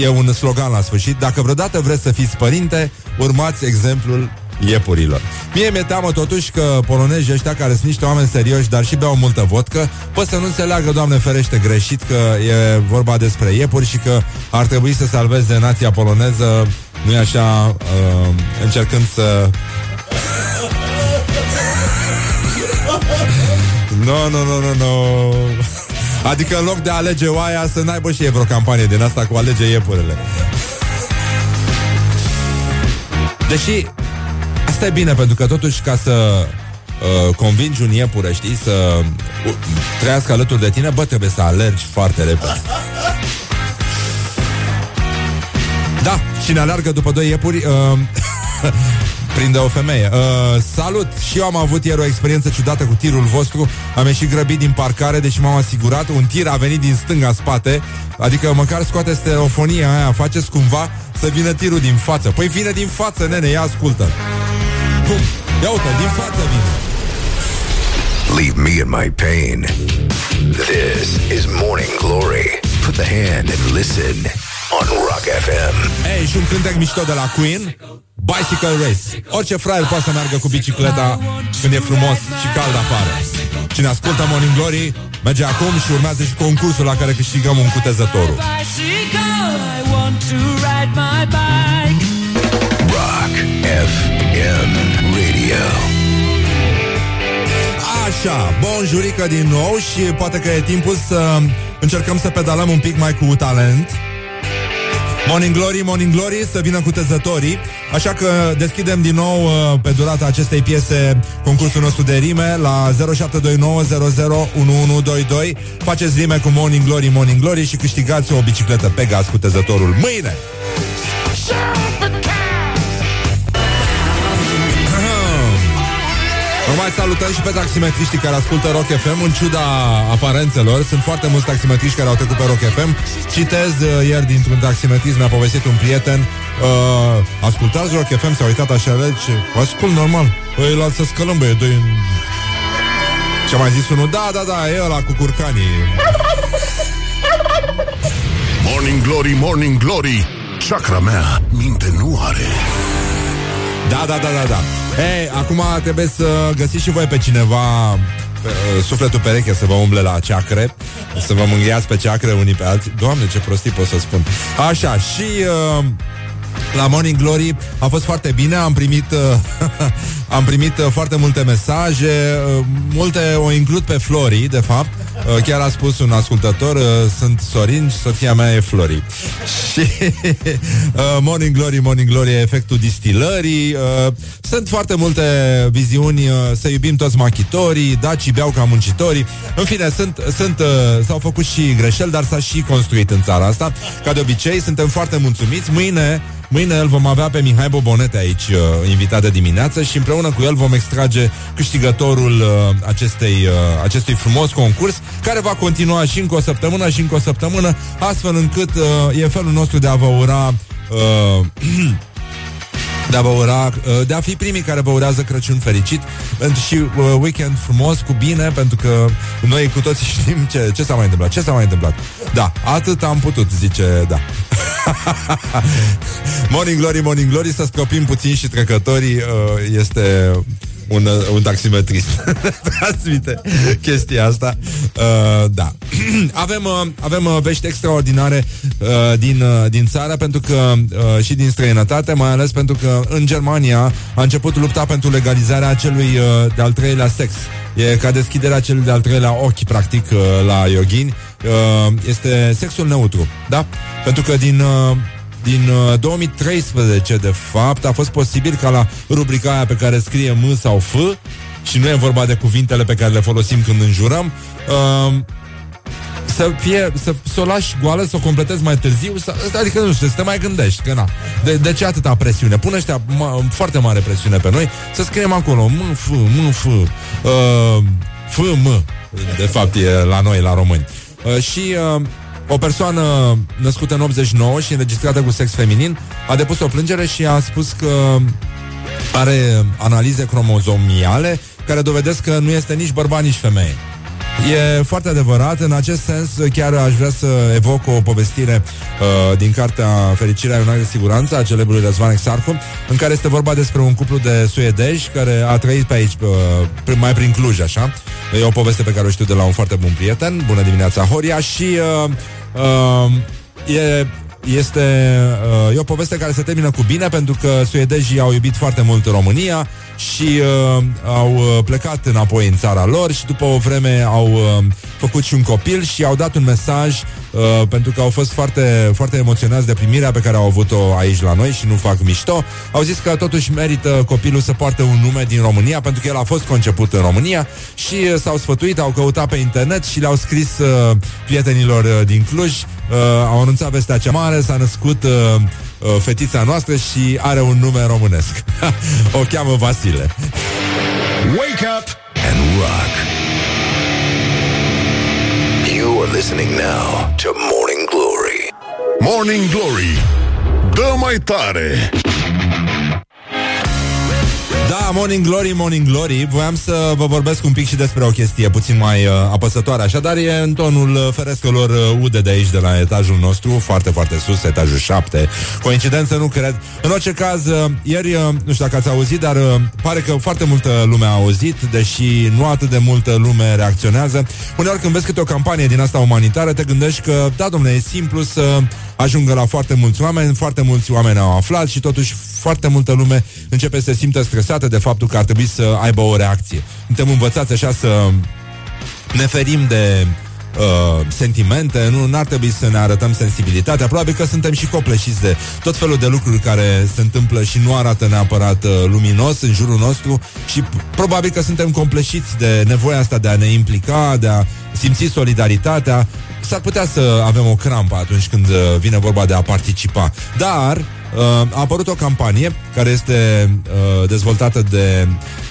e un slogan la sfârșit, dacă vreodată vreți să fiți părinte, urmați exemplul iepurilor. Mie mi-e teamă totuși că polonezii ăștia care sunt niște oameni serioși, dar și beau multă vodcă, pot să nu înțeleagă, Doamne ferește, greșit că e vorba despre iepuri și că ar trebui să salveze nația poloneză, nu-i așa, uh, încercând să... Nu, nu, nu, nu, nu. Adică în loc de a alege oaia Să n-aibă și e vreo campanie din asta Cu alege iepurele Deși Asta e bine, pentru că totuși ca să uh, convingi un iepure, știi, să uh, trăiască alături de tine, bă, trebuie să alergi foarte repede. Da, cine alergă după doi iepuri uh, prinde o femeie. Uh, salut! Și eu am avut ieri o experiență ciudată cu tirul vostru. Am ieșit grăbit din parcare, deși m-am asigurat. Un tir a venit din stânga spate, adică măcar scoate stereofonia aia, faceți cumva să vină tirul din față. Păi vine din față, nene, ia ascultă. Cum? Ia uite, din față vine. Leave me in my pain. This is Morning Glory. Put the hand and listen on Rock FM. Ei, și un cântec mișto de la Queen, Bicycle Race. Orice fraier poate să meargă cu bicicleta când e frumos și cald afară. Cine ascultă Morning Glory merge acum și urmează și concursul la care câștigăm un cutezătorul. Rock FM Radio. Așa, bun jurică din nou și poate că e timpul să încercăm să pedalăm un pic mai cu talent. Morning Glory, Morning Glory, să vină cu tezătorii Așa că deschidem din nou uh, pe durata acestei piese concursul nostru de rime la 0729001122 Faceți rime cu Morning Glory, Morning Glory și câștigați o bicicletă pe gaz cu tezătorul mâine! Vă mai salutăm și pe taximetriștii care ascultă Rock FM În ciuda aparențelor. Sunt foarte mulți taximetriști care au trecut pe Rock FM Citez uh, ieri dintr-un taximetrist Mi-a povestit un prieten uh, Ascultați Rock FM, s-a uitat așa și Ascult normal. Păi la să scălăm băie doi Ce mai zis unul? Da, da, da, e ăla cu curcanii. Morning Glory, Morning Glory. Chakra mea minte nu are Da, da, da, da, da. Ei, acum trebuie să găsiți și voi pe cineva pe, uh, sufletul pereche să vă umble la ceacre Să vă mânghiați pe ceacre unii pe alții. Doamne, ce prostii pot să spun. Așa, și uh, la Morning Glory a fost foarte bine Am primit uh, Am primit uh, foarte multe mesaje uh, Multe o includ pe Flori, de fapt Uh, chiar a spus un ascultător, uh, sunt Sorin și soția mea e Flori. Și uh, Morning Glory, Morning Glory e efectul distilării. Uh, sunt foarte multe viziuni uh, să iubim toți machitorii, dacii beau ca muncitorii. În fine, sunt, sunt, uh, s-au făcut și greșeli, dar s-a și construit în țara asta. Ca de obicei, suntem foarte mulțumiți. Mâine Mâine îl vom avea pe Mihai Bobonete aici uh, invitat de dimineață și împreună cu el vom extrage câștigătorul uh, acestei, uh, acestui frumos concurs care va continua și încă o săptămână și încă o săptămână astfel încât uh, e felul nostru de a vă ura uh, de a vă ura, uh, de a fi primii care vă urează Crăciun fericit și uh, weekend frumos, cu bine, pentru că noi cu toții știm ce, ce s-a mai întâmplat. Ce s-a mai întâmplat? Da, atât am putut, zice, da. morning Glory, Morning Glory, să scopim puțin și trecătorii uh, este un, un taximetrist transmite chestia asta. Uh, da. avem, uh, avem uh, vești extraordinare uh, din, uh, din țară pentru că uh, și din străinătate, mai ales pentru că în Germania a început lupta pentru legalizarea acelui uh, de-al treilea sex. E ca deschiderea celui de-al treilea ochi, practic, uh, la yogini. Uh, este sexul neutru, da? Pentru că din... Uh, din uh, 2013, de fapt, a fost posibil ca la rubrica aia pe care scrie M sau F, și nu e vorba de cuvintele pe care le folosim când înjurăm, uh, să fie, să, să o lași goală, să o completezi mai târziu, să, adică nu știu, să te mai gândești, că na. De, de ce atâta presiune? Pune ăștia ma, foarte mare presiune pe noi, să scriem acolo M, F, M, F, uh, F, M, de fapt e la noi, la români. Uh, și uh, o persoană născută în 89 și înregistrată cu sex feminin a depus o plângere și a spus că are analize cromozomiale care dovedesc că nu este nici bărbat, nici femeie. E foarte adevărat. În acest sens, chiar aș vrea să evoc o povestire uh, din cartea Fericirea e un de siguranță a celebrului Răzvan Exarcu, în care este vorba despre un cuplu de suedeji care a trăit pe aici, uh, mai prin Cluj, așa. E o poveste pe care o știu de la un foarte bun prieten. Bună dimineața, Horia! Și uh, uh, e este uh, e o poveste care se termină cu bine pentru că suedezii au iubit foarte mult România și uh, au uh, plecat înapoi în țara lor și după o vreme au uh, făcut și un copil și au dat un mesaj uh, pentru că au fost foarte, foarte emoționați de primirea pe care au avut-o aici la noi și nu fac mișto. Au zis că totuși merită copilul să poarte un nume din România pentru că el a fost conceput în România și uh, s-au sfătuit, au căutat pe internet și le-au scris uh, prietenilor uh, din Cluj, uh, au anunțat vestea cea mare, s-a născut uh, uh, fetița noastră și are un nume românesc. o cheamă Vasile. Wake up and rock. You are listening now to Morning Glory. Morning Glory Dă mai tare Da, Morning Glory, Morning Glory. Voiam să vă vorbesc un pic și despre o chestie Puțin mai uh, apăsătoare. Așa, dar e în tonul uh, ferescălor uh, ude de aici De la etajul nostru, foarte, foarte sus Etajul 7, coincidență nu cred. În orice caz, uh, ieri uh, Nu știu dacă ați auzit, dar uh, pare că Foarte multă lume a auzit Deși nu atât de multă lume reacționează. Uneori când vezi câte o campanie din asta umanitară Te gândești că, da, domnule, e simplu să ajungă la foarte mulți oameni Foarte mulți oameni au aflat Și totuși foarte multă lume începe să se simtă stresată de faptul că ar trebui să aibă o reacție. Suntem învățați așa să ne ferim de uh, sentimente, nu ar trebui să ne arătăm sensibilitatea. Probabil că suntem și copleșiți de tot felul de lucruri care se întâmplă și nu arată neapărat uh, luminos în jurul nostru și p- probabil că suntem compleșiți de nevoia asta de a ne implica, de a simți solidaritatea. S-ar putea să avem o crampă atunci când uh, vine vorba de a participa. Dar uh, a apărut o campanie care este uh, dezvoltată de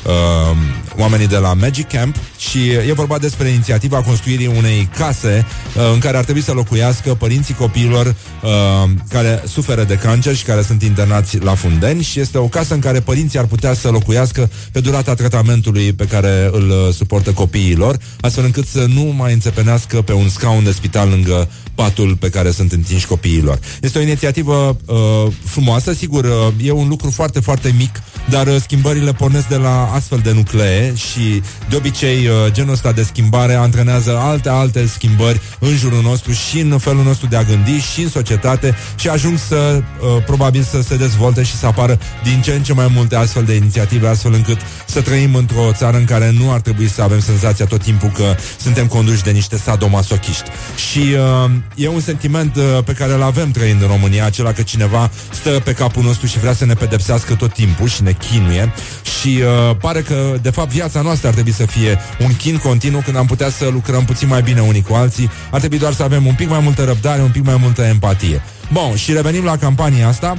uh, oamenii de la Magic Camp și e vorba despre inițiativa construirii unei case uh, în care ar trebui să locuiască părinții copiilor uh, care suferă de cancer și care sunt internați la Fundeni și este o casă în care părinții ar putea să locuiască pe durata tratamentului pe care îl uh, suportă copiilor, astfel încât să nu mai înțepenească pe un scaun de spital lângă patul pe care sunt întinși copiilor. Este o inițiativă uh, frumoasă, sigur, uh, e un lucru foarte, foarte mic dar uh, schimbările pornesc de la astfel de nuclee și de obicei uh, genul ăsta de schimbare antrenează alte, alte schimbări în jurul nostru și în felul nostru de a gândi și în societate și ajung să, uh, probabil, să se dezvolte și să apară din ce în ce mai multe astfel de inițiative, astfel încât să trăim într-o țară în care nu ar trebui să avem senzația tot timpul că suntem conduși de niște sadomasochiști. Și uh, e un sentiment uh, pe care îl avem trăind în România, acela că cineva stă pe capul nostru și vrea să ne pedepsească tot timpul și ne chinuie și uh, pare că, de fapt, viața noastră ar trebui să fie un chin continuu când am putea să lucrăm puțin mai bine unii cu alții, ar trebui doar să avem un pic mai multă răbdare, un pic mai multă empatie. Bun, și revenim la campania asta.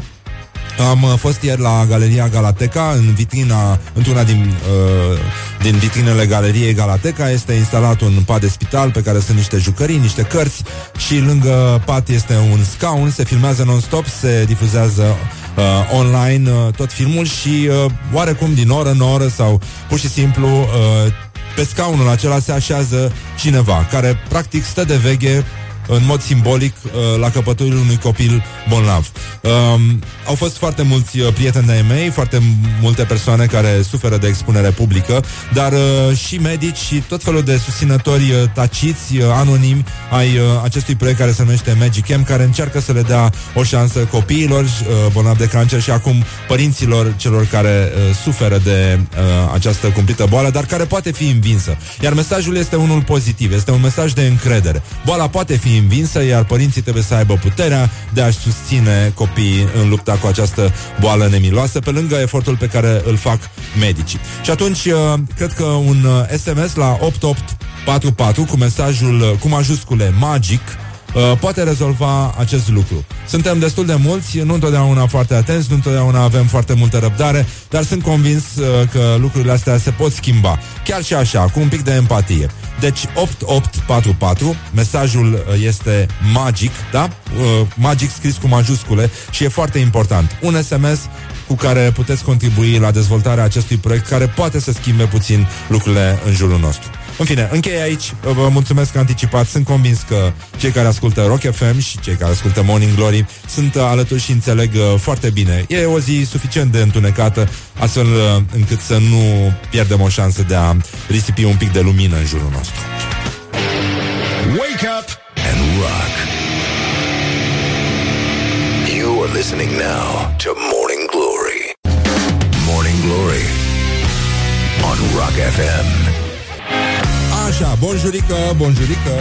Am uh, fost ieri la Galeria Galateca, în vitrina, într-una din, uh, din vitrinele Galeriei Galateca. Este instalat un pat de spital pe care sunt niște jucării, niște cărți și lângă pat este un scaun, se filmează non-stop, se difuzează uh, online uh, tot filmul și uh, oarecum din oră în oră sau pur și simplu uh, pe scaunul acela se așează cineva care practic stă de veghe în mod simbolic uh, la căpătâiul unui copil bolnav. Um, au fost foarte mulți uh, prieteni de mei, foarte multe persoane care suferă de expunere publică, dar uh, și medici și tot felul de susținători uh, taciți, uh, anonimi ai uh, acestui proiect care se numește Magic Camp, care încearcă să le dea o șansă copiilor uh, bolnavi de cancer și acum părinților celor care uh, suferă de uh, această cumplită boală, dar care poate fi învinsă. Iar mesajul este unul pozitiv, este un mesaj de încredere. Boala poate fi învinsă, iar părinții trebuie să aibă puterea de a-și susține copiii în lupta cu această boală nemiloasă, pe lângă efortul pe care îl fac medicii. Și atunci, uh, cred că un uh, SMS la 8844 cu mesajul uh, cu majuscule MAGIC uh, poate rezolva acest lucru. Suntem destul de mulți, nu întotdeauna foarte atenți, nu întotdeauna avem foarte multă răbdare, dar sunt convins uh, că lucrurile astea se pot schimba. Chiar și așa, cu un pic de empatie. Deci 8844, mesajul uh, este magic, da? Uh, magic scris cu majuscule și e foarte important. Un SMS cu care puteți contribui la dezvoltarea acestui proiect care poate să schimbe puțin lucrurile în jurul nostru. În fine, închei aici, vă mulțumesc anticipat, sunt convins că cei care ascultă Rock FM și cei care ascultă Morning Glory sunt uh, alături și înțeleg uh, foarte bine. E o zi suficient de întunecată, astfel uh, încât să nu pierdem o șansă de a risipi un pic de lumină în jurul nostru. Wake up and rock. You are listening now to Morning Glory. Morning Glory on Rock FM. Așa, bonjurică, bonjurică,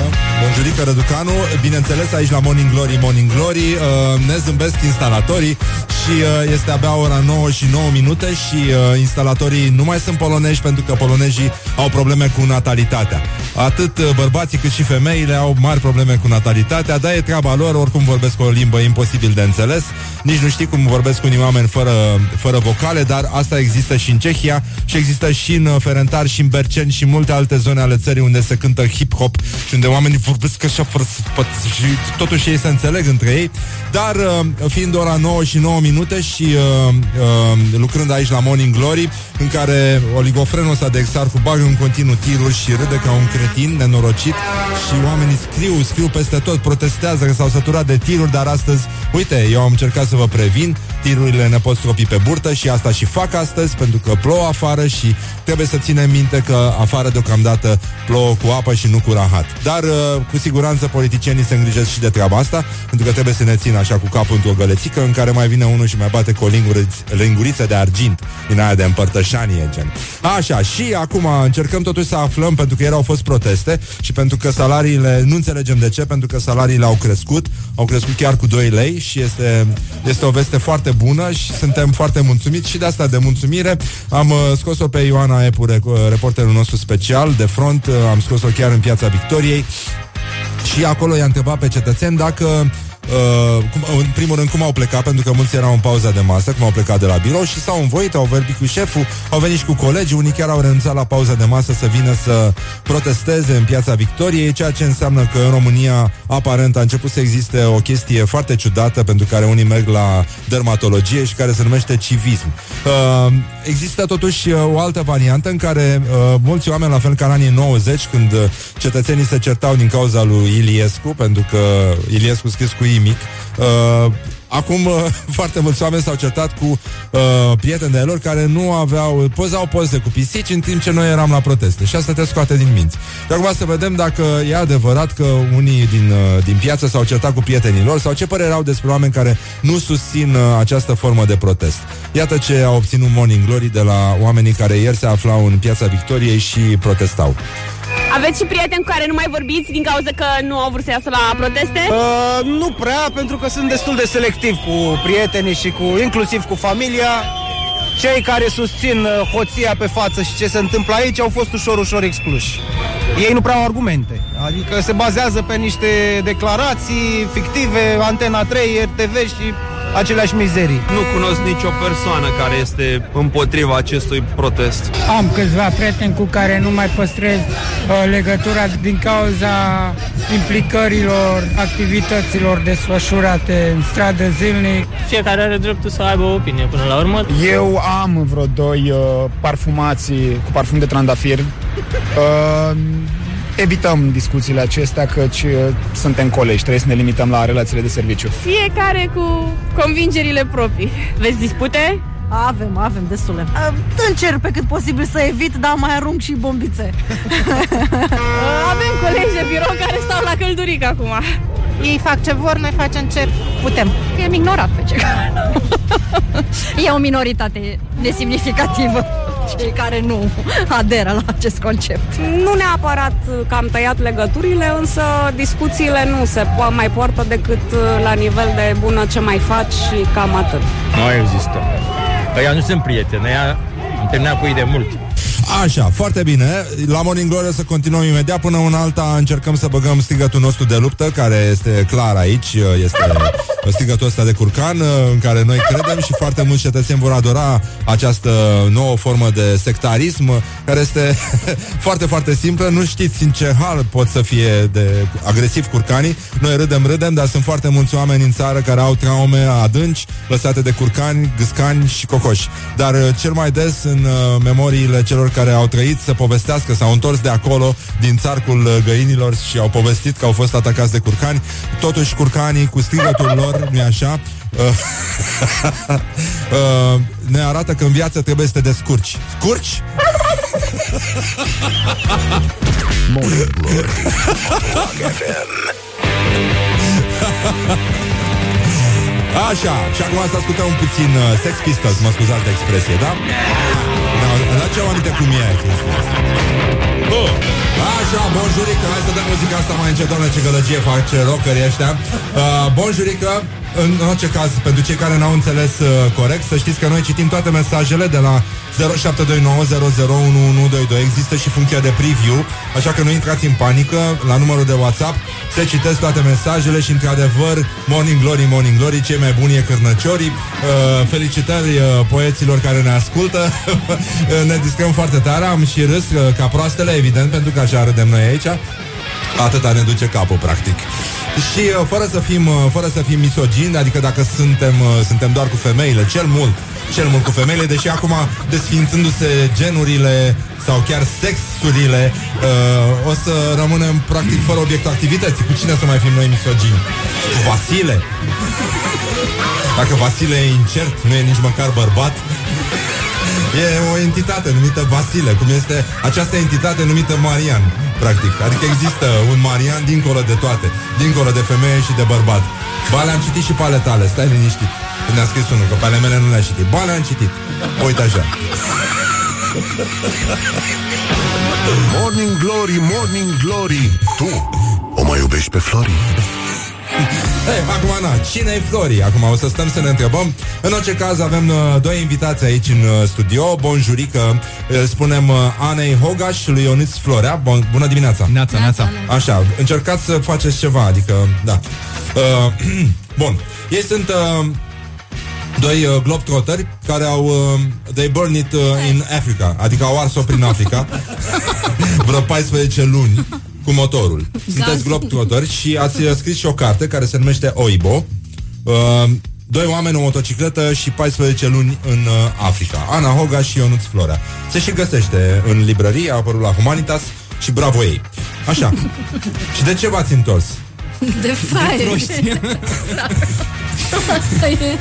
bonjurică Răducanu. Bineînțeles, aici la Morning Glory, Morning Glory uh, Ne zâmbesc instalatorii Și uh, este abia ora 9 și 9 minute Și uh, instalatorii nu mai sunt polonești Pentru că polonezii au probleme cu natalitatea Atât uh, bărbații cât și femeile Au mari probleme cu natalitatea Dar e treaba lor, oricum vorbesc o limbă imposibil de înțeles Nici nu știi cum vorbesc unii oameni fără, fără vocale Dar asta există și în Cehia Și există și în uh, Ferentar și în Berceni Și multe alte zone ale țării unde se cântă hip-hop și unde oamenii vorbesc așa fără să păt- și totuși ei se înțeleg între ei. Dar uh, fiind ora 9 și 9 minute și uh, uh, lucrând aici la Morning Glory, în care oligofrenul ăsta de exarhu bagă în continuu tiruri și râde ca un cretin nenorocit și oamenii scriu, scriu peste tot, protestează că s-au săturat de tiruri, dar astăzi, uite, eu am încercat să vă previn, știrurile ne pot stropi pe burtă și asta și fac astăzi, pentru că plouă afară și trebuie să ținem minte că afară deocamdată plouă cu apă și nu cu rahat. Dar uh, cu siguranță politicienii se îngrijesc și de treaba asta, pentru că trebuie să ne țină așa cu capul într-o gălețică în care mai vine unul și mai bate cu o linguriț- linguriță de argint din aia de împărtășanie, gen. Așa, și acum încercăm totuși să aflăm, pentru că ieri au fost proteste și pentru că salariile, nu înțelegem de ce, pentru că salariile au crescut, au crescut chiar cu 2 lei și este, este o veste foarte bună și suntem foarte mulțumiți și de asta de mulțumire. Am uh, scos-o pe Ioana Epure, uh, reporterul nostru special de front, uh, am scos-o chiar în piața Victoriei. Și acolo i-a întrebat pe cetățeni dacă Uh, cum, în primul rând cum au plecat? Pentru că mulți erau în pauza de masă Cum au plecat de la birou și s-au învoit Au vorbit cu șeful, au venit și cu colegii Unii chiar au renunțat la pauza de masă Să vină să protesteze în piața Victoriei Ceea ce înseamnă că în România Aparent a început să existe o chestie Foarte ciudată pentru care unii merg la Dermatologie și care se numește civism. Uh, Există totuși uh, o altă variantă În care uh, mulți oameni La fel ca în anii 90 Când uh, cetățenii se certau din cauza lui Iliescu Pentru că Iliescu scris cu I nimic. Uh, Acum uh, foarte mulți oameni s-au certat cu uh, prieteni de lor care nu aveau, pozau poze cu pisici în timp ce noi eram la proteste. Și asta te scoate din minți. Și acum să vedem dacă e adevărat că unii din, uh, din piață s-au certat cu prietenii lor sau ce părere au despre oameni care nu susțin uh, această formă de protest. Iată ce a obținut Morning Glory de la oamenii care ieri se aflau în piața Victoriei și protestau. Aveți și prieteni cu care nu mai vorbiți din cauza că nu au vrut să iasă la proteste? Uh, nu prea, pentru că sunt destul de selectiv cu prietenii și cu inclusiv cu familia. Cei care susțin uh, hoția pe față și ce se întâmplă aici au fost ușor, ușor excluși. Ei nu prea au argumente. Adică se bazează pe niște declarații fictive, Antena 3, RTV și aceleași mizerii. Nu cunosc nicio persoană care este împotriva acestui protest. Am câțiva prieteni cu care nu mai păstrez uh, legătura din cauza implicărilor, activităților desfășurate în stradă zilnic. Fiecare are dreptul să aibă o opinie până la urmă. Eu am vreo doi uh, parfumații cu parfum de trandafir. Uh, evităm discuțiile acestea căci uh, suntem colegi, trebuie să ne limităm la relațiile de serviciu. Fiecare cu convingerile proprii. Vezi dispute? Avem, avem destule. Uh, Încerc pe cât posibil să evit, dar mai arunc și bombițe. Avem colegi de birou care stau la călduric acum. Ei fac ce vor, noi facem ce putem. I-am ignorat pe cei care... e o minoritate nesemnificativă cei care nu aderă la acest concept. Nu neapărat că am tăiat legăturile, însă discuțiile nu se po- mai poartă decât uh, la nivel de bună ce mai faci și cam atât. Nu există. Ăia nu sunt prieteni, ăia am terminat cu ei de mult. Așa, foarte bine. La Morning Glory o să continuăm imediat. Până în alta încercăm să băgăm strigătul nostru de luptă, care este clar aici. Este strigătul ăsta de curcan, în care noi credem și foarte mulți cetățeni vor adora această nouă formă de sectarism, care este foarte, foarte simplă. Nu știți în ce hal pot să fie de agresiv curcanii. Noi râdem, râdem, dar sunt foarte mulți oameni în țară care au traume adânci, lăsate de curcani, gâscani și cocoși. Dar uh, cel mai des în uh, memoriile celor care au trăit să povestească, s-au întors de acolo, din țarcul uh, găinilor și au povestit că au fost atacați de curcani. Totuși, curcanii, cu strigătul lor, nu-i așa, uh, uh, ne arată că în viață trebuie să te descurci. Scurci? Morning Glory Rock FM. Așa, și acum să ascultăm un puțin uh, Sex Pistols, mă scuzați de expresie, da? Da, la ce aminte cum e chestia asta? Oh. Așa, bonjurică, hai să dăm muzica asta mai încet, doamne, ce gălăgie face rockerii ăștia. Uh, bonjurică, în orice caz, pentru cei care n-au înțeles uh, corect, să știți că noi citim toate mesajele de la 0729001122. Există și funcția de preview, așa că nu intrați în panică. La numărul de WhatsApp se citesc toate mesajele și, într-adevăr, Morning Glory, Morning Glory, cei mai buni e cârnăciorii. Uh, felicitări uh, poeților care ne ascultă. ne discăm foarte tare, am și râs uh, ca proastele, evident, pentru că așa râdem noi aici. Atâta ne duce capul, practic. Și uh, fără să fim uh, fără să fim misogini, adică dacă suntem uh, suntem doar cu femeile, cel mult, cel mult cu femeile, deși acum desfințându-se genurile sau chiar sexurile, uh, o să rămânem practic fără obiectul activității. Cu cine să mai fim noi misogini? Cu Vasile? Dacă Vasile e incert, nu e nici măcar bărbat, E o entitate numită Vasile, cum este această entitate numită Marian, practic. Adică există un Marian dincolo de toate, dincolo de femeie și de bărbat. Ba le-am citit și pe ale tale, stai liniștit. Când ne-a scris unul, că pe ale mele nu le-a citit. Ba le-am citit. Uite așa. Morning Glory, Morning Glory Tu o mai iubești pe Flori? Hey, acum, na, cine e Flori? Acum o să stăm să ne întrebăm. În orice caz, avem uh, doi invitați aici în uh, studio. Bonjurică, îl spunem uh, Anei Hogaș și lui Ionit Florea. Bon, bună dimineața! Neața, neața. Așa, încercați să faceți ceva, adică, da. Uh, bun, ei sunt... Uh, Doi uh, globetrotteri care au uh, They burn it uh, in Africa Adică au ars-o prin Africa Vreo 14 luni Cu motorul Sunteți globetrotteri și ați uh, scris și o carte Care se numește Oibo uh, Doi oameni, o motocicletă și 14 luni în uh, Africa Ana Hoga și Ionuț Florea Se și găsește în librărie A apărut la Humanitas și bravo ei Așa Și de ce v-ați întors? De fraieri. proști. Da. Asta e.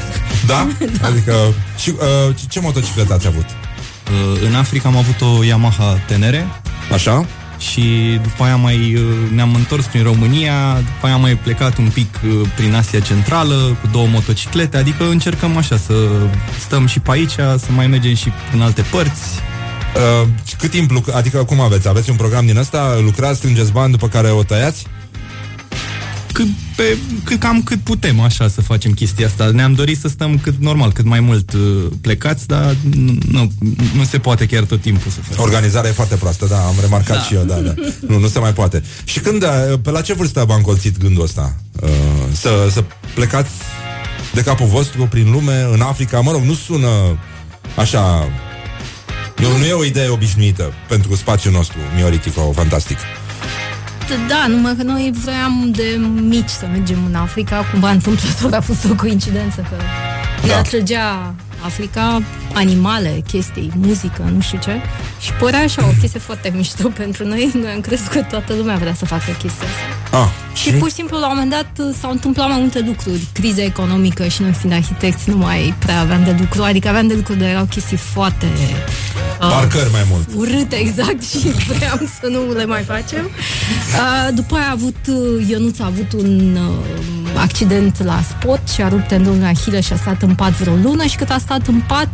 Da? Adică, și, uh, ce- ce motocicletă ați avut? Uh, În Africa am avut o Yamaha Tenere. Așa. Și după aia mai uh, ne-am întors prin România, după aia am mai plecat un pic uh, prin Asia Centrală cu două motociclete, adică încercăm așa să stăm și pe aici, să mai mergem și în alte părți. Uh, cât timp, luc- adică cum aveți? Aveți un program din ăsta? Lucrați, strângeți bani, după care o tăiați? Cât, pe, cât, cam cât putem așa să facem chestia asta. Ne-am dorit să stăm cât normal, cât mai mult uh, plecați, dar nu, nu, nu se poate chiar tot timpul să facem. Organizarea e foarte proastă, da, am remarcat Da. și eu, da, da. Nu, nu se mai poate. Și când, uh, pe la ce vârstă v-a încolțit gândul ăsta? Uh, să, să plecați de capul vostru prin lume, în Africa, mă rog, nu sună așa... Nu, nu e o idee obișnuită pentru spațiul nostru, Mioritico, fantastic. Da, numai că noi vroiam de mici să mergem în Africa, cumva întâmplător a fost o coincidență că ne atrăgea Africa, animale, chestii, muzică, nu știu ce și părea așa o chestie foarte mișto pentru noi, noi am crezut că toată lumea vrea să facă chestia asta. Ah, Și pur și simplu, la un moment dat, s-au întâmplat mai multe lucruri. Criza economică și noi fiind arhitecți nu mai prea aveam de lucru. Adică aveam de lucru, dar erau chestii foarte... uh, Parcări mai mult. urâte exact și vreau să nu le mai facem. Uh, după aia a avut, uh, Ionuț a avut un uh, accident la spot și a rupt tendonul Ahile și a stat în pat vreo lună și cât a stat în pat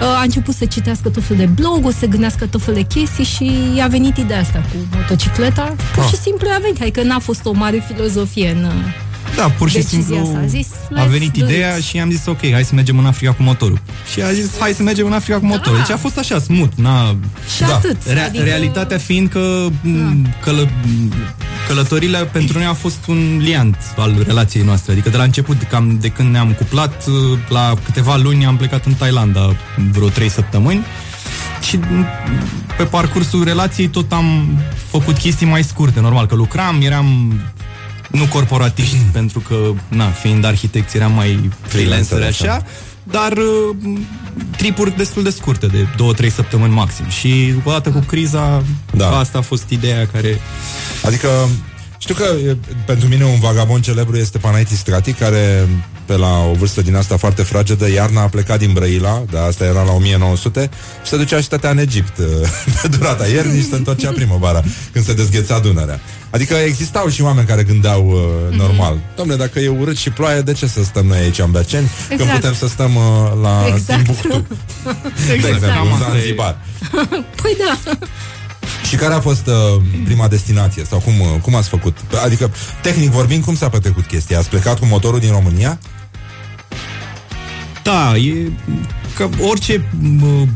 uh, a început să citească tot fel de bloguri, să gândească tot fel de chestii și i-a venit ideea asta cu motocicleta. Pur și simplu i-a venit, adică n-a fost o mare filozofie în... uh, Da, pur și Decizia simplu asta. A zis, a let's venit do ideea it. și am zis ok, hai să mergem în Africa cu motorul. Și a zis hai să mergem în Africa cu motorul. Deci a fost așa smooth, na... Și atât, Rea- adică- Realitatea fiind că m, călă, călătorile pentru noi a fost un liant al relației noastre. Adică de la început, cam de când ne-am cuplat, la câteva luni am plecat în Thailanda vreo trei săptămâni și m, pe parcursul relației tot am făcut chestii mai scurte, normal că lucram, eram nu corporatiști, pentru că, na, fiind arhitecți, eram mai freelancer Freelancer, așa, dar uh, tripuri destul de scurte, de două, trei săptămâni maxim. Și odată cu criza, da. asta a fost ideea care... Adică, știu că e, pentru mine un vagabond celebru este Panaiti Strati, care pe la o vârstă din asta foarte fragedă, iarna a plecat din Brăila, da, asta era la 1900, și se ducea și stătea în Egipt uh, pe durata iernii și se întorcea primăvara, când se dezgheța Dunărea. Adică existau și oameni care gândeau uh, normal. Domnule, dacă e urât și ploaie, de ce să stăm noi aici în Berceni, când Exact. putem să stăm uh, la Exact. Timbuktu, de Exact. exemplu, în Cam asta e. Zanzibar. Păi da. Și care a fost uh, prima destinație? Sau cum, uh, cum ați făcut? Adică, tehnic vorbind, cum s-a petrecut chestia? Ați plecat cu motorul din România? Da, e că orice mă,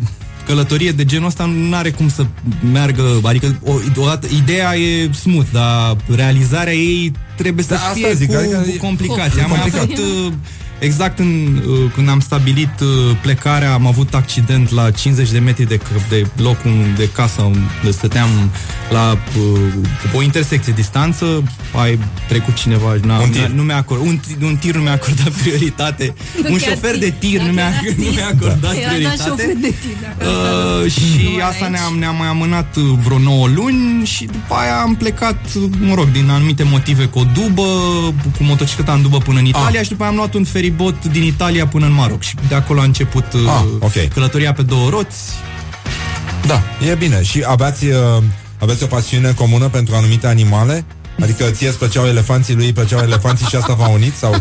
călătorie de genul ăsta nu are cum să meargă, adică o, odată, ideea e smooth, dar realizarea ei trebuie să Da, asta fie zic, cu, adică e cu complicații. Am mai complicat. avut uh, exact în, uh, când am stabilit uh, plecarea, am avut accident la 50 de metri de, c- de locul de casă unde stăteam la uh, o intersecție distanță, ai trecut cineva, na, Un tir. na- nu mi-a acordat, un, ti- un tir nu mi-a acordat prioritate, Nu un chiar șofer tir. de tir nu mi-a, Dacă era nu mi-a acordat Era dat prioritate. șofer de tir, dacă asta nu- Uh, și asta ne-am, ne-am mai amânat uh, vreo 9 luni și după aia am plecat, uh, mă rog, din anumite motive cu o dubă, cu motocicleta în dubă până în Italia Ah. și după aia am luat un feribot din Italia până în Maroc și de acolo a început uh, Ah, ok. călătoria pe două roți. Da, e bine. Și aveați, uh, aveți o pasiune comună pentru anumite animale? Adică ție îți plăceau elefanții, lui îi plăceau elefanții și asta v-a unit? Sau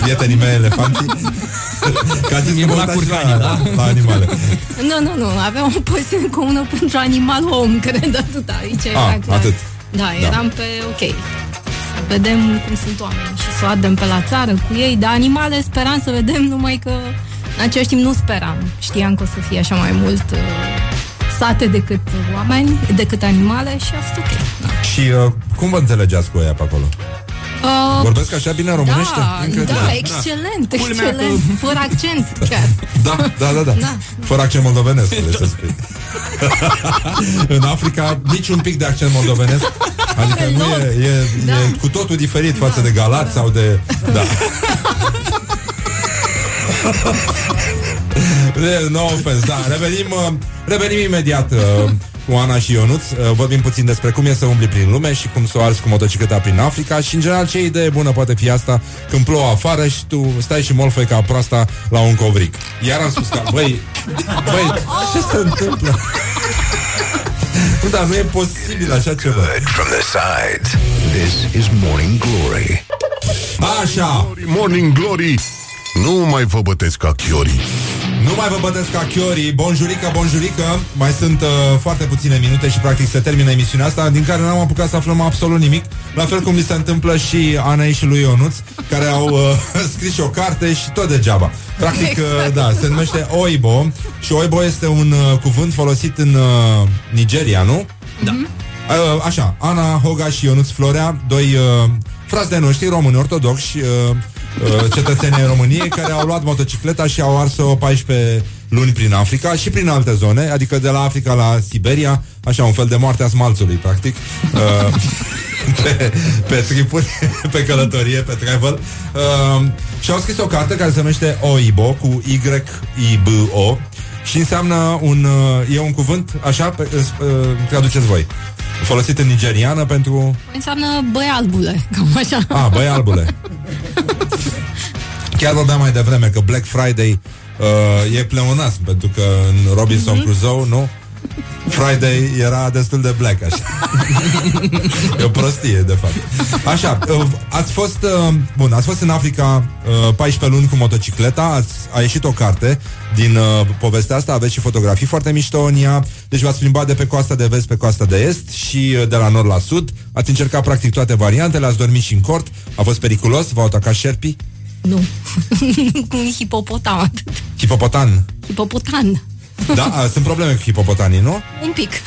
prietenii mei elefanții? Ca zis Mie că îmi vă plac uitați curcanii, la, da. la animale. Nu, nu, nu, aveam o pasiune comună pentru animal-om, cred, atât aici era Ah, clar. atât. Da, Da. eram pe, ok, să vedem cum sunt oamenii și să o ardem pe la țară cu ei, dar animale speram să vedem, numai că în același timp nu speram. Știam că o să fie așa mai mult uh, sate decât oameni, decât animale și a fost ok. Da. Și uh, cum vă înțelegeați cu ea pe acolo? Uh, Vorbesc așa bine românește? Da, Incredibil. da, excelent, Culmea excelent, fără accent chiar. Da, da, da, da. Da. Fără accent moldovenesc, vrei să spui. în Africa, nici un pic de accent moldovenesc. Adică nu e, e, Da. e cu totul diferit față de Galat sau de... Da. De, no offense, da, revenim, uh, revenim imediat uh, cu Ana și Ionuț. Uh, vorbim puțin despre cum e să umbli prin lume și cum să o arzi cu motocicleta prin Africa și, în general, ce idee bună poate fi asta când plouă afară și tu stai și molfăi ca proasta la un covric. Iar am spus că, băi, băi, ce se întâmplă? Nu, dar nu e posibil așa ceva. Good from the sides. This is Morning Glory. Așa. Morning Glory. Nu mai vă bătesc ca chiorii. Nu mai vă bătesc ca chiorii. Bonjurică, bonjurică. Mai sunt uh, foarte puține minute și practic se termină emisiunea asta Din care n-am apucat să aflăm absolut nimic. La fel cum mi se întâmplă și Anei și lui Ionuț Care au uh, scris și o carte și tot degeaba. Practic, uh, da, se numește Oibo Și Oibo este un uh, cuvânt folosit în uh, Nigeria, nu? Da. Uh, așa, Ana Hoga și Ionuț Florea Doi uh, frați de noștri români ortodoxi uh, uh, Cetățenii României Care au luat motocicleta și au ars-o 14 luni prin Africa și prin alte zone Adică de la Africa la Siberia Așa, un fel de moarte a smalțului, practic. Uh, pe, pe tripuri, pe călătorie, pe travel. Uh, Și au scris o carte care se numește Oibo Cu Y-I-B-O și înseamnă un, uh, e un cuvânt, așa, pe, uh, traduceți voi, folosit în nigeriană pentru... Înseamnă băi albule, cam așa. A, băi albule. Chiar vorbeam mai devreme că Black Friday uh, e pleonasm, pentru că în Robinson Mhm. Crusoe, nu? Friday era destul de black, așa. e o prostie, de fapt. Așa, uh, ați fost, uh, bun, ați fost în Africa uh, 14 luni cu motocicleta, ați, a ieșit o carte din uh, povestea asta, aveți și fotografii foarte mișto în ea, deci v-ați plimbat de pe coasta de vest pe coasta de est și uh, de la nord la sud, ați încercat practic toate variantele, ați dormit și în cort, a fost periculos, v-au atacat șerpii, Nu. Cu un hipopotam atât. hipopotan. Hipopotan. Da, a, sunt probleme cu hipopotanii, nu? Un pic.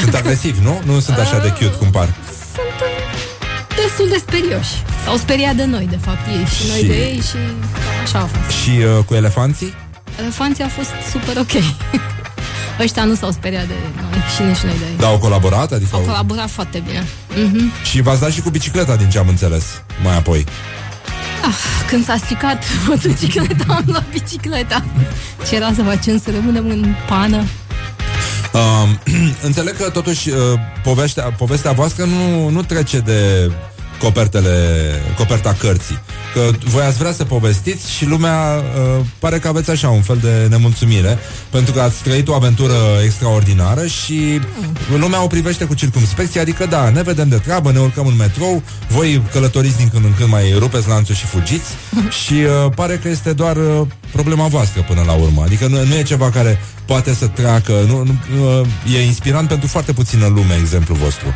Sunt agresivi, nu? Nu sunt așa de cute cum par. Sunt uh, destul de sperioși. S-au speriat de noi, de fapt, ei. Și noi Și- de ei și cam așa a fost. Și uh, cu elefanții? Elefanții au fost super ok. Ăștia nu s-au speriat de noi și nici noi de ei. Da, au colaborat? Adică Au au... colaborat foarte bine. Mhm. Și v-ați dat și cu bicicleta, din ce am înțeles, mai apoi. Ah, când s-a stricat motocicleta, am luat bicicleta. Ce era să facem să rămânem în pană? Um, înțeleg că totuși uh, povestea, povestea voastră nu, nu trece de copertele, coperta cărții. Că voi ați vrea să povestiți și lumea uh, pare că aveți așa un fel de nemulțumire pentru că ați trăit o aventură extraordinară și lumea o privește cu circumspecție, adică da, ne vedem de treabă, ne urcăm în metrou, voi călătoriți din când în când mai rupeți lanțul și fugiți și uh, pare că este doar uh, problema voastră până la urmă. Adică nu, nu e ceva care poate să treacă, nu, nu, nu, e inspirant pentru foarte puțină lume exemplul vostru.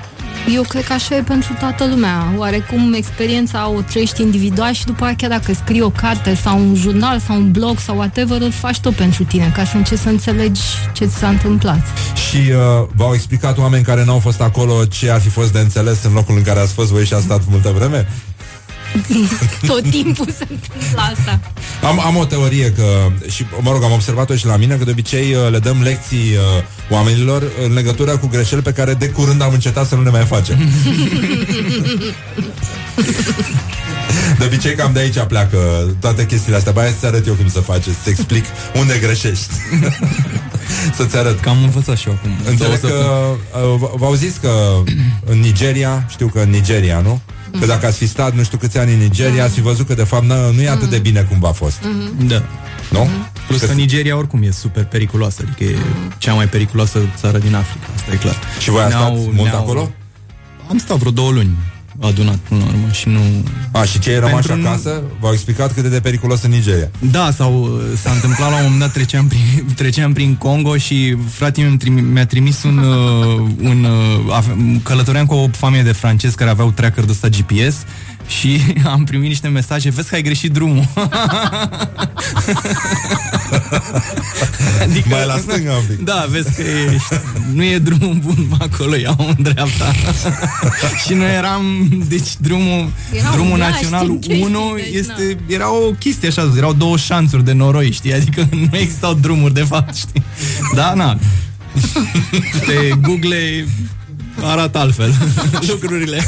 Eu cred că așa e pentru toată lumea. Oarecum experiența o trăiești individual și după aceea chiar dacă scrii o carte sau un jurnal sau un blog sau whatever, îl faci tot pentru tine, ca să încerci să înțelegi ce ți s-a întâmplat. Și uh, v-au explicat oameni care n-au fost acolo ce ar fi fost de înțeles în locul în care ați fost voi și a stat multă vreme? tot timpul se întâmplă asta. Am, am o teorie că, și mă rog, am observat-o și la mine, că de obicei uh, le dăm lecții uh, oamenilor în legătură cu greșeli pe care de curând am încetat să nu le mai facem. De obicei cam de aici pleacă toate chestiile astea. Bai să-ți arăt eu cum să faci, să-ți explic unde greșești. să-ți arăt. Cam învățat și eu acum. Înțeleg Două că uh, v- v-au zis că în Nigeria, știu că în Nigeria, nu? Că dacă ați fi stat nu știu câți ani în Nigeria, ați fi văzut că de fapt nu, nu e atât de bine cum v-a fost. Da. Nu? Plus că Nigeria oricum e super periculoasă, adică e cea mai periculoasă țară din Africa, asta e clar. Și voi ați stat mult acolo? Am stat vreo două luni adunat până la urmă și nu... A, și cei rămași Pentru nu- acasă v-au explicat cât e de periculos în Nigeria. Da, sau s-a întâmplat la un moment dat treceam prin, treceam prin Congo și fratele meu mi-a trimi- mi-a trimis un, uh, un uh, ave- călătoream cu o familie de francezi care aveau tracker de ăsta GPS și am primit niște mesaje, vezi că ai greșit drumul. adică, Mai la stânga un pic. Da, vezi că ești, nu e drumul bun acolo, iau în dreapta. și noi eram, deci drumul, Erau drumul gaști național în chestii, 1 deci, este, era o chestie așa, erau două șanțuri de noroi, știi? Adică nu existau drumuri, de fapt, știi? Da, na. Pe Google arată altfel lucrurile.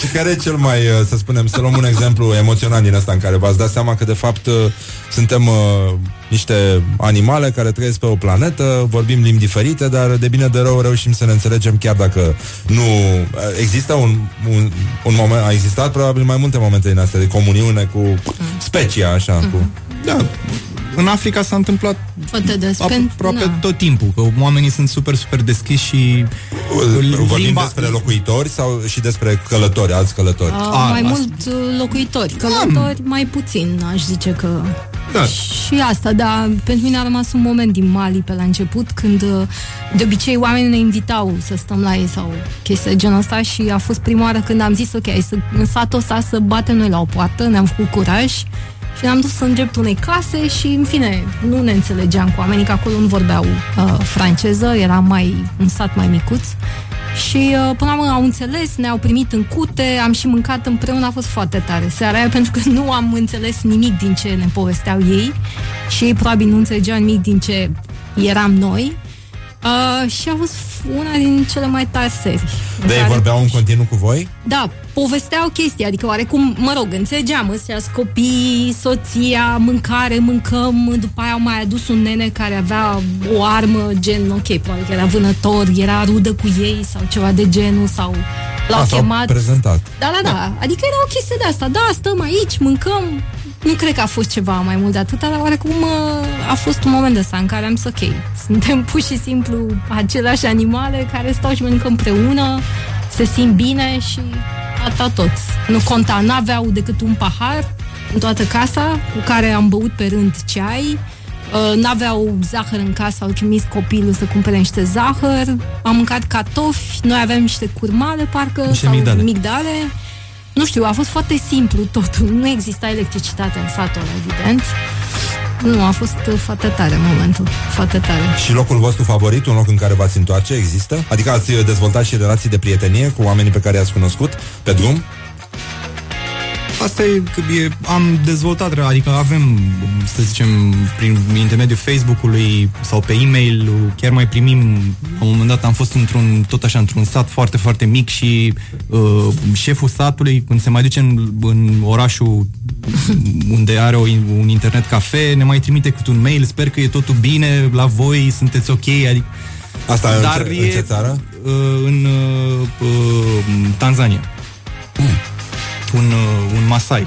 și care e cel mai, uh, să spunem, să luăm un exemplu emoționant din ăsta în care v-ați dat seama că de fapt uh, suntem uh, niște animale care trăiesc pe o planetă, vorbim limbi diferite, dar de bine de rău reușim să ne înțelegem chiar dacă nu uh, există un, un, un moment, a existat probabil mai multe momente din astea de comuniune cu specia, așa, cu... Da, în Africa s-a întâmplat Foarte des. aproape Na. tot timpul, că oamenii sunt super, super deschiși și Vorbim despre locuitori sau și despre călători, alți călători? Uh, mai mult uh, locuitori, călători mai puțin, aș zice că... Da. Și asta, dar pentru mine a rămas un moment din Mali pe la început, când uh, de obicei oamenii ne invitau să stăm la ei sau chestii de genul ăsta și a fost prima oară când am zis, ok, să, în satul ăsta să batem noi la o poartă, ne-am făcut curaj și ne-am dus în dreptul unei case și, în fine, nu ne înțelegeam cu oamenii, că acolo nu vorbeau uh, franceză, era mai un sat mai micuț. Și uh, până la urmă au înțeles, ne-au primit în cute, am și mâncat împreună, a fost foarte tare seara aia, pentru că nu am înțeles nimic din ce ne povesteau ei și ei probabil nu înțelegeau nimic din ce eram noi. Uh, și a fost una din cele mai tari serii. în De ei care- vorbeau în continuu cu voi? da, povesteau chestii, adică oarecum, mă rog, înțelegeam, ăstea copii, soția, mâncare, mâncăm, după aia au mai adus un nene care avea o armă, gen, ok, probabil că era vânător, era rudă cu ei sau ceva de genul, sau l-au Ah, s-au chemat. prezentat. Da, da, da, adică era o chestie de asta, da, stăm aici, mâncăm, nu cred că a fost ceva mai mult de atât, dar oarecum uh, a fost un moment ăsta în care am zis, ok, suntem pur și simplu aceleași animale care stau și mănâncă împreună, se simt bine și atâta tot. Nu conta, n-aveau decât un pahar în toată casa cu care am băut pe rând ceai, Uh, n-aveau zahăr în casă, au trimis copilul să cumpere niște zahăr, am mâncat cartofi, noi aveam niște curmale, parcă, Niște sau migdale. migdale. Nu știu, a fost foarte simplu totul. Nu exista electricitate în satul ăla, evident. Nu, a fost uh, foarte tare momentul. Foarte tare. Și locul vostru favorit, un loc în care v-ați întoarce, există? Adică ați uh, dezvoltat și relații de prietenie cu oamenii pe care i-ați cunoscut pe drum? Asta e că e, am dezvoltat, adică avem, să zicem, prin intermediul Facebook-ului sau pe e-mail, chiar mai primim, la un moment dat am fost într-un, tot așa, într-un sat foarte, foarte mic și uh, șeful satului, când se mai duce în, în orașul unde are o, un internet cafe, ne mai trimite cât un mail, sper că e totul bine la voi, sunteți ok, adică Asta în ce- în ce țară? Uh, în uh, uh, Tanzania. Un, uh, un Masai.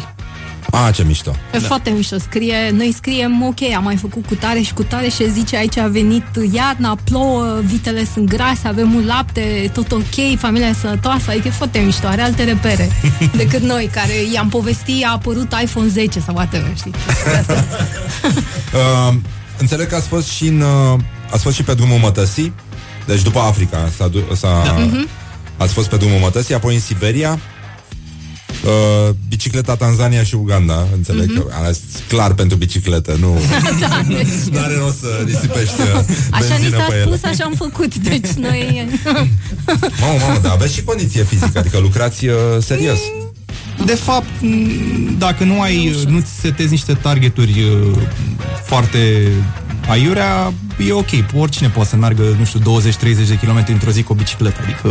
Ah, ce mișto. E da. foarte mișto. Scrie, noi scriem, ok, am mai făcut cu tare și cu tare și zice aici a venit iarna, plouă, vitele sunt grase, avem un lapte, tot ok, familia e sănătoasă, adică e foarte mișto, are alte repere decât noi, care i-am povestit, a apărut iPhone 10 sau whatever, știi? Uh, înțeleg că ați fost și în, uh, ați fost și pe drumul mătăsii, deci după Africa s-a, du- s-a, Da. Mhm. ați fost pe drumul mătăsii, apoi în Siberia, uh, bicicleta Tanzania și Uganda, înțeleg Mhm. că ales clar pentru bicicletă, nu da, deci, nu are rost să risipești uh, așa ni benzină s-a pe ele. spus, așa am făcut, deci noi... Mamă, mamă, dar aveți și condiție fizică, adică lucrați uh, serios. De fapt, m, dacă nu ai, nu-ți setezi niște targeturi uh, foarte aiurea, e ok. Oricine poate să meargă, nu știu, 20-30 de km într-o zi cu o bicicletă. Adică,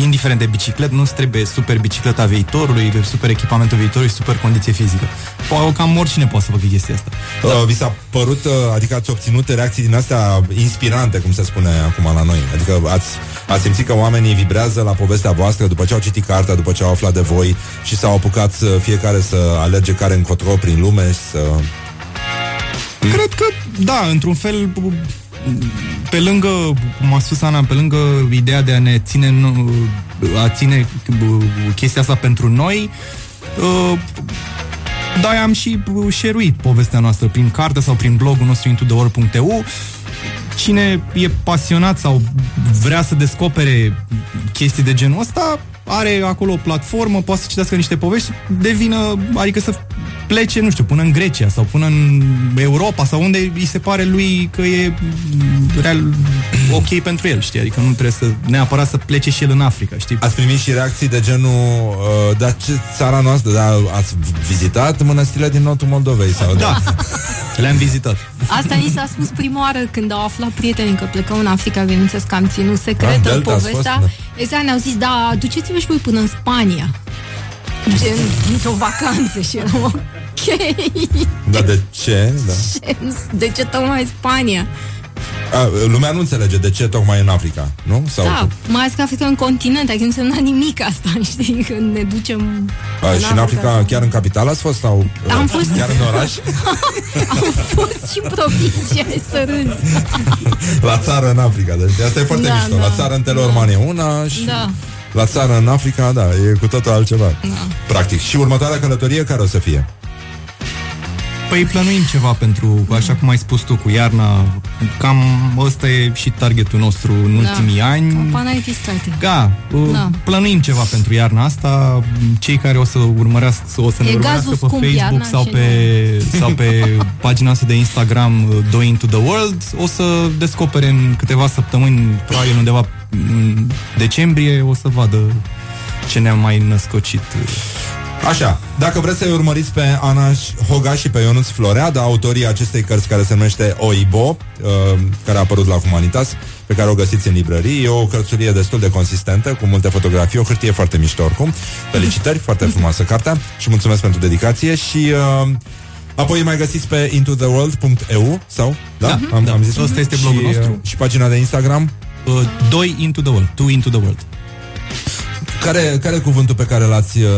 indiferent de bicicletă, nu-ți trebuie super bicicleta viitorului, super echipamentul viitorului, super condiție fizică. Po- Cam oricine poate să facă chestia asta. Uh, vi s-a părut, uh, adică ați obținut reacții din astea inspirante, cum se spune acum la noi? Adică ați, ați simțit că oamenii vibrează la povestea voastră după ce au citit cartea, după ce au aflat de voi și s-au apucat să, fiecare să alerge care încotro prin lume și să... Cred că, da, într-un fel, pe lângă, cum a spus Ana, pe lângă ideea de a ne ține, nu- a ține uh, chestia asta pentru noi, uh, da, am și uh, share povestea noastră prin carte sau prin blogul nostru intotheworld.eu Cine e pasionat sau vrea să descopere chestii de genul ăsta, are acolo o platformă, poate să citească niște povești, devină, adică să plece, nu știu, până în Grecia sau până în Europa sau unde îi se pare lui că e mm, real ok pentru el, știi? Adică nu trebuie să neapărat să plece și el în Africa, știi? Ați primit și reacții de genul uh, dar ce țara noastră, dar ați vizitat mănăstirile din nordul Moldovei? Sau Da. Le-am vizitat. Asta ni s-a spus prima oară când au aflat prietenii că plecăm în Africa, bineînțeles că am ținut Ah, secretă Delta ați povestea. fost, Exact, ne-au zis, da, duceți-vă și voi până în Spania. Gen, într-o vacanță și eram ok. Da, de ce? Da. De ce tocmai Spania? A, lumea nu înțelege de ce tocmai în Africa, nu? Sau Da, mai ales că Africa e un continent, adică nu însemna nimic asta, știi, când ne ducem A, și în Africa, chiar în capitală ați fost? Sau Am uh, fost- chiar în oraș? Am fost și în provincie, ai să râzi. La țară în Africa, deci asta e foarte Da, mișto. da. La țară în Telorman e una și Da. la țară în Africa, da, e cu totul altceva. Practic. Și următoarea călătorie care o să fie? Păi plănuim ceva pentru, așa cum ai spus tu, cu iarna. Cam ăsta e și targetul nostru în ultimii ani. Panaiti state. Da, Da. da. plănuim ceva pentru iarna asta. Cei care o să urmărească, o să ne E urmărească gazul pe scump Facebook iarna sau și pe, sau pe pagina noastră de Instagram uh, Doing to the World, o să descopere în câteva săptămâni, probabil undeva în decembrie, o să vadă ce ne-am mai născocit. Așa, dacă vreți să-i urmăriți pe Anaș Hoga și pe Ionuț Floreada, autorii acestei cărți care se numește Oibo, uh, care a apărut la Humanitas, pe care o găsiți în librării, e o cărțulie destul de consistentă, cu multe fotografii, o hârtie foarte mișto oricum. Felicitări, foarte frumoasă cartea și mulțumesc pentru dedicație și... Uh, Apoi mai găsiți pe intotheworld.eu sau? Da? Da, am, da. am zis Ăsta este blogul și, nostru. Uh, și pagina de Instagram? Uh, doi into the world, two into the world. Care, care e cuvântul pe care l-ați... Uh,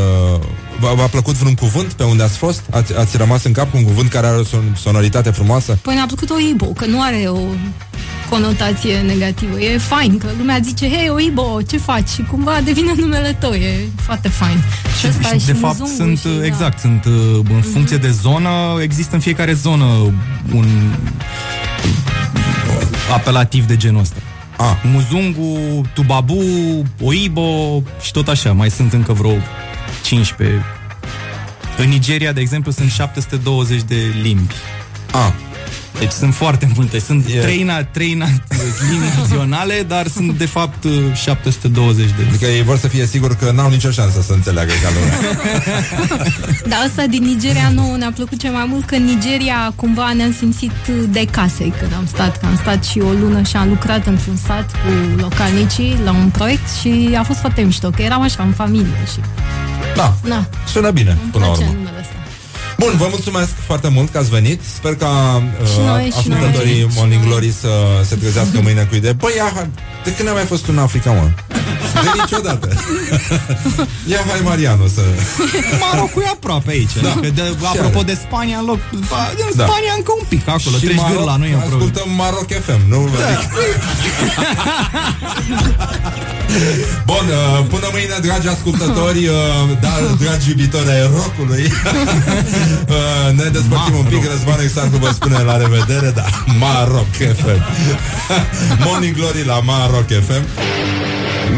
v-a, v-a plăcut vreun cuvânt pe unde ați fost? Ați, ați rămas în cap cu un cuvânt care are o son- sonoritate frumoasă? Păi ne-a plăcut Oibo, că nu are o conotație negativă. E fain, că lumea zice, hei, Oibo, ce faci? Și cumva devine numele tău, e foarte fain. Și ăsta și și de fapt muzungul sunt, și, da. Mhm. exact, sunt uh, în funcție de zonă, există în fiecare zonă un apelativ de genul ăsta. Ah. Muzungu, Tubabu, Oibo și tot așa. Mai sunt încă vreo 15. În Nigeria, de exemplu, sunt 720 de limbi. Ah. Deci sunt foarte multe. Sunt E- trei, na, trei na, limbi naționale, dar sunt de fapt uh, 720 de Adică ei vor să fie sigur că n-au nicio șansă să înțeleagă ca lumea. Dar asta din Nigeria nouă ne-a plăcut cel mai mult că în Nigeria cumva ne-am simțit de casei când am stat, că am stat și o lună și am lucrat într-un sat cu localnicii la un proiect și a fost foarte mișto, că eram așa în familie și... Da, Na, sună bine, îmi până la place urmă. Numele ăsta. Bun, vă mulțumesc foarte mult că ați venit. Sper ca Și noi, uh, și ascultătorii noi, și Morning noi. Glory să se trezească mâine cu idee. Băi, ia, hai, de când am mai fost în Africa, mă? De niciodată. ia, hai, Mariano, să... Marocul e aproape aici. Da. Da. Adică de, Și apropo are. de Spania, în loc, ba, din Da. Spania încă un pic acolo. Și Treci Maroc- gârla, nu e o problemă. Ascultăm Maroc FM, nu? Da. Adică... Bun, uh, până mâine, dragi ascultători, uh, da, dragi iubitori ai rockului, uh, ne despărțim un pic, Răzvan Exarcu vă spune la revedere, da, Maroc FM. Morning Glory la Maroc FM.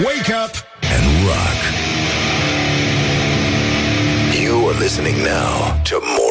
Wake up and rock. You are listening now to more.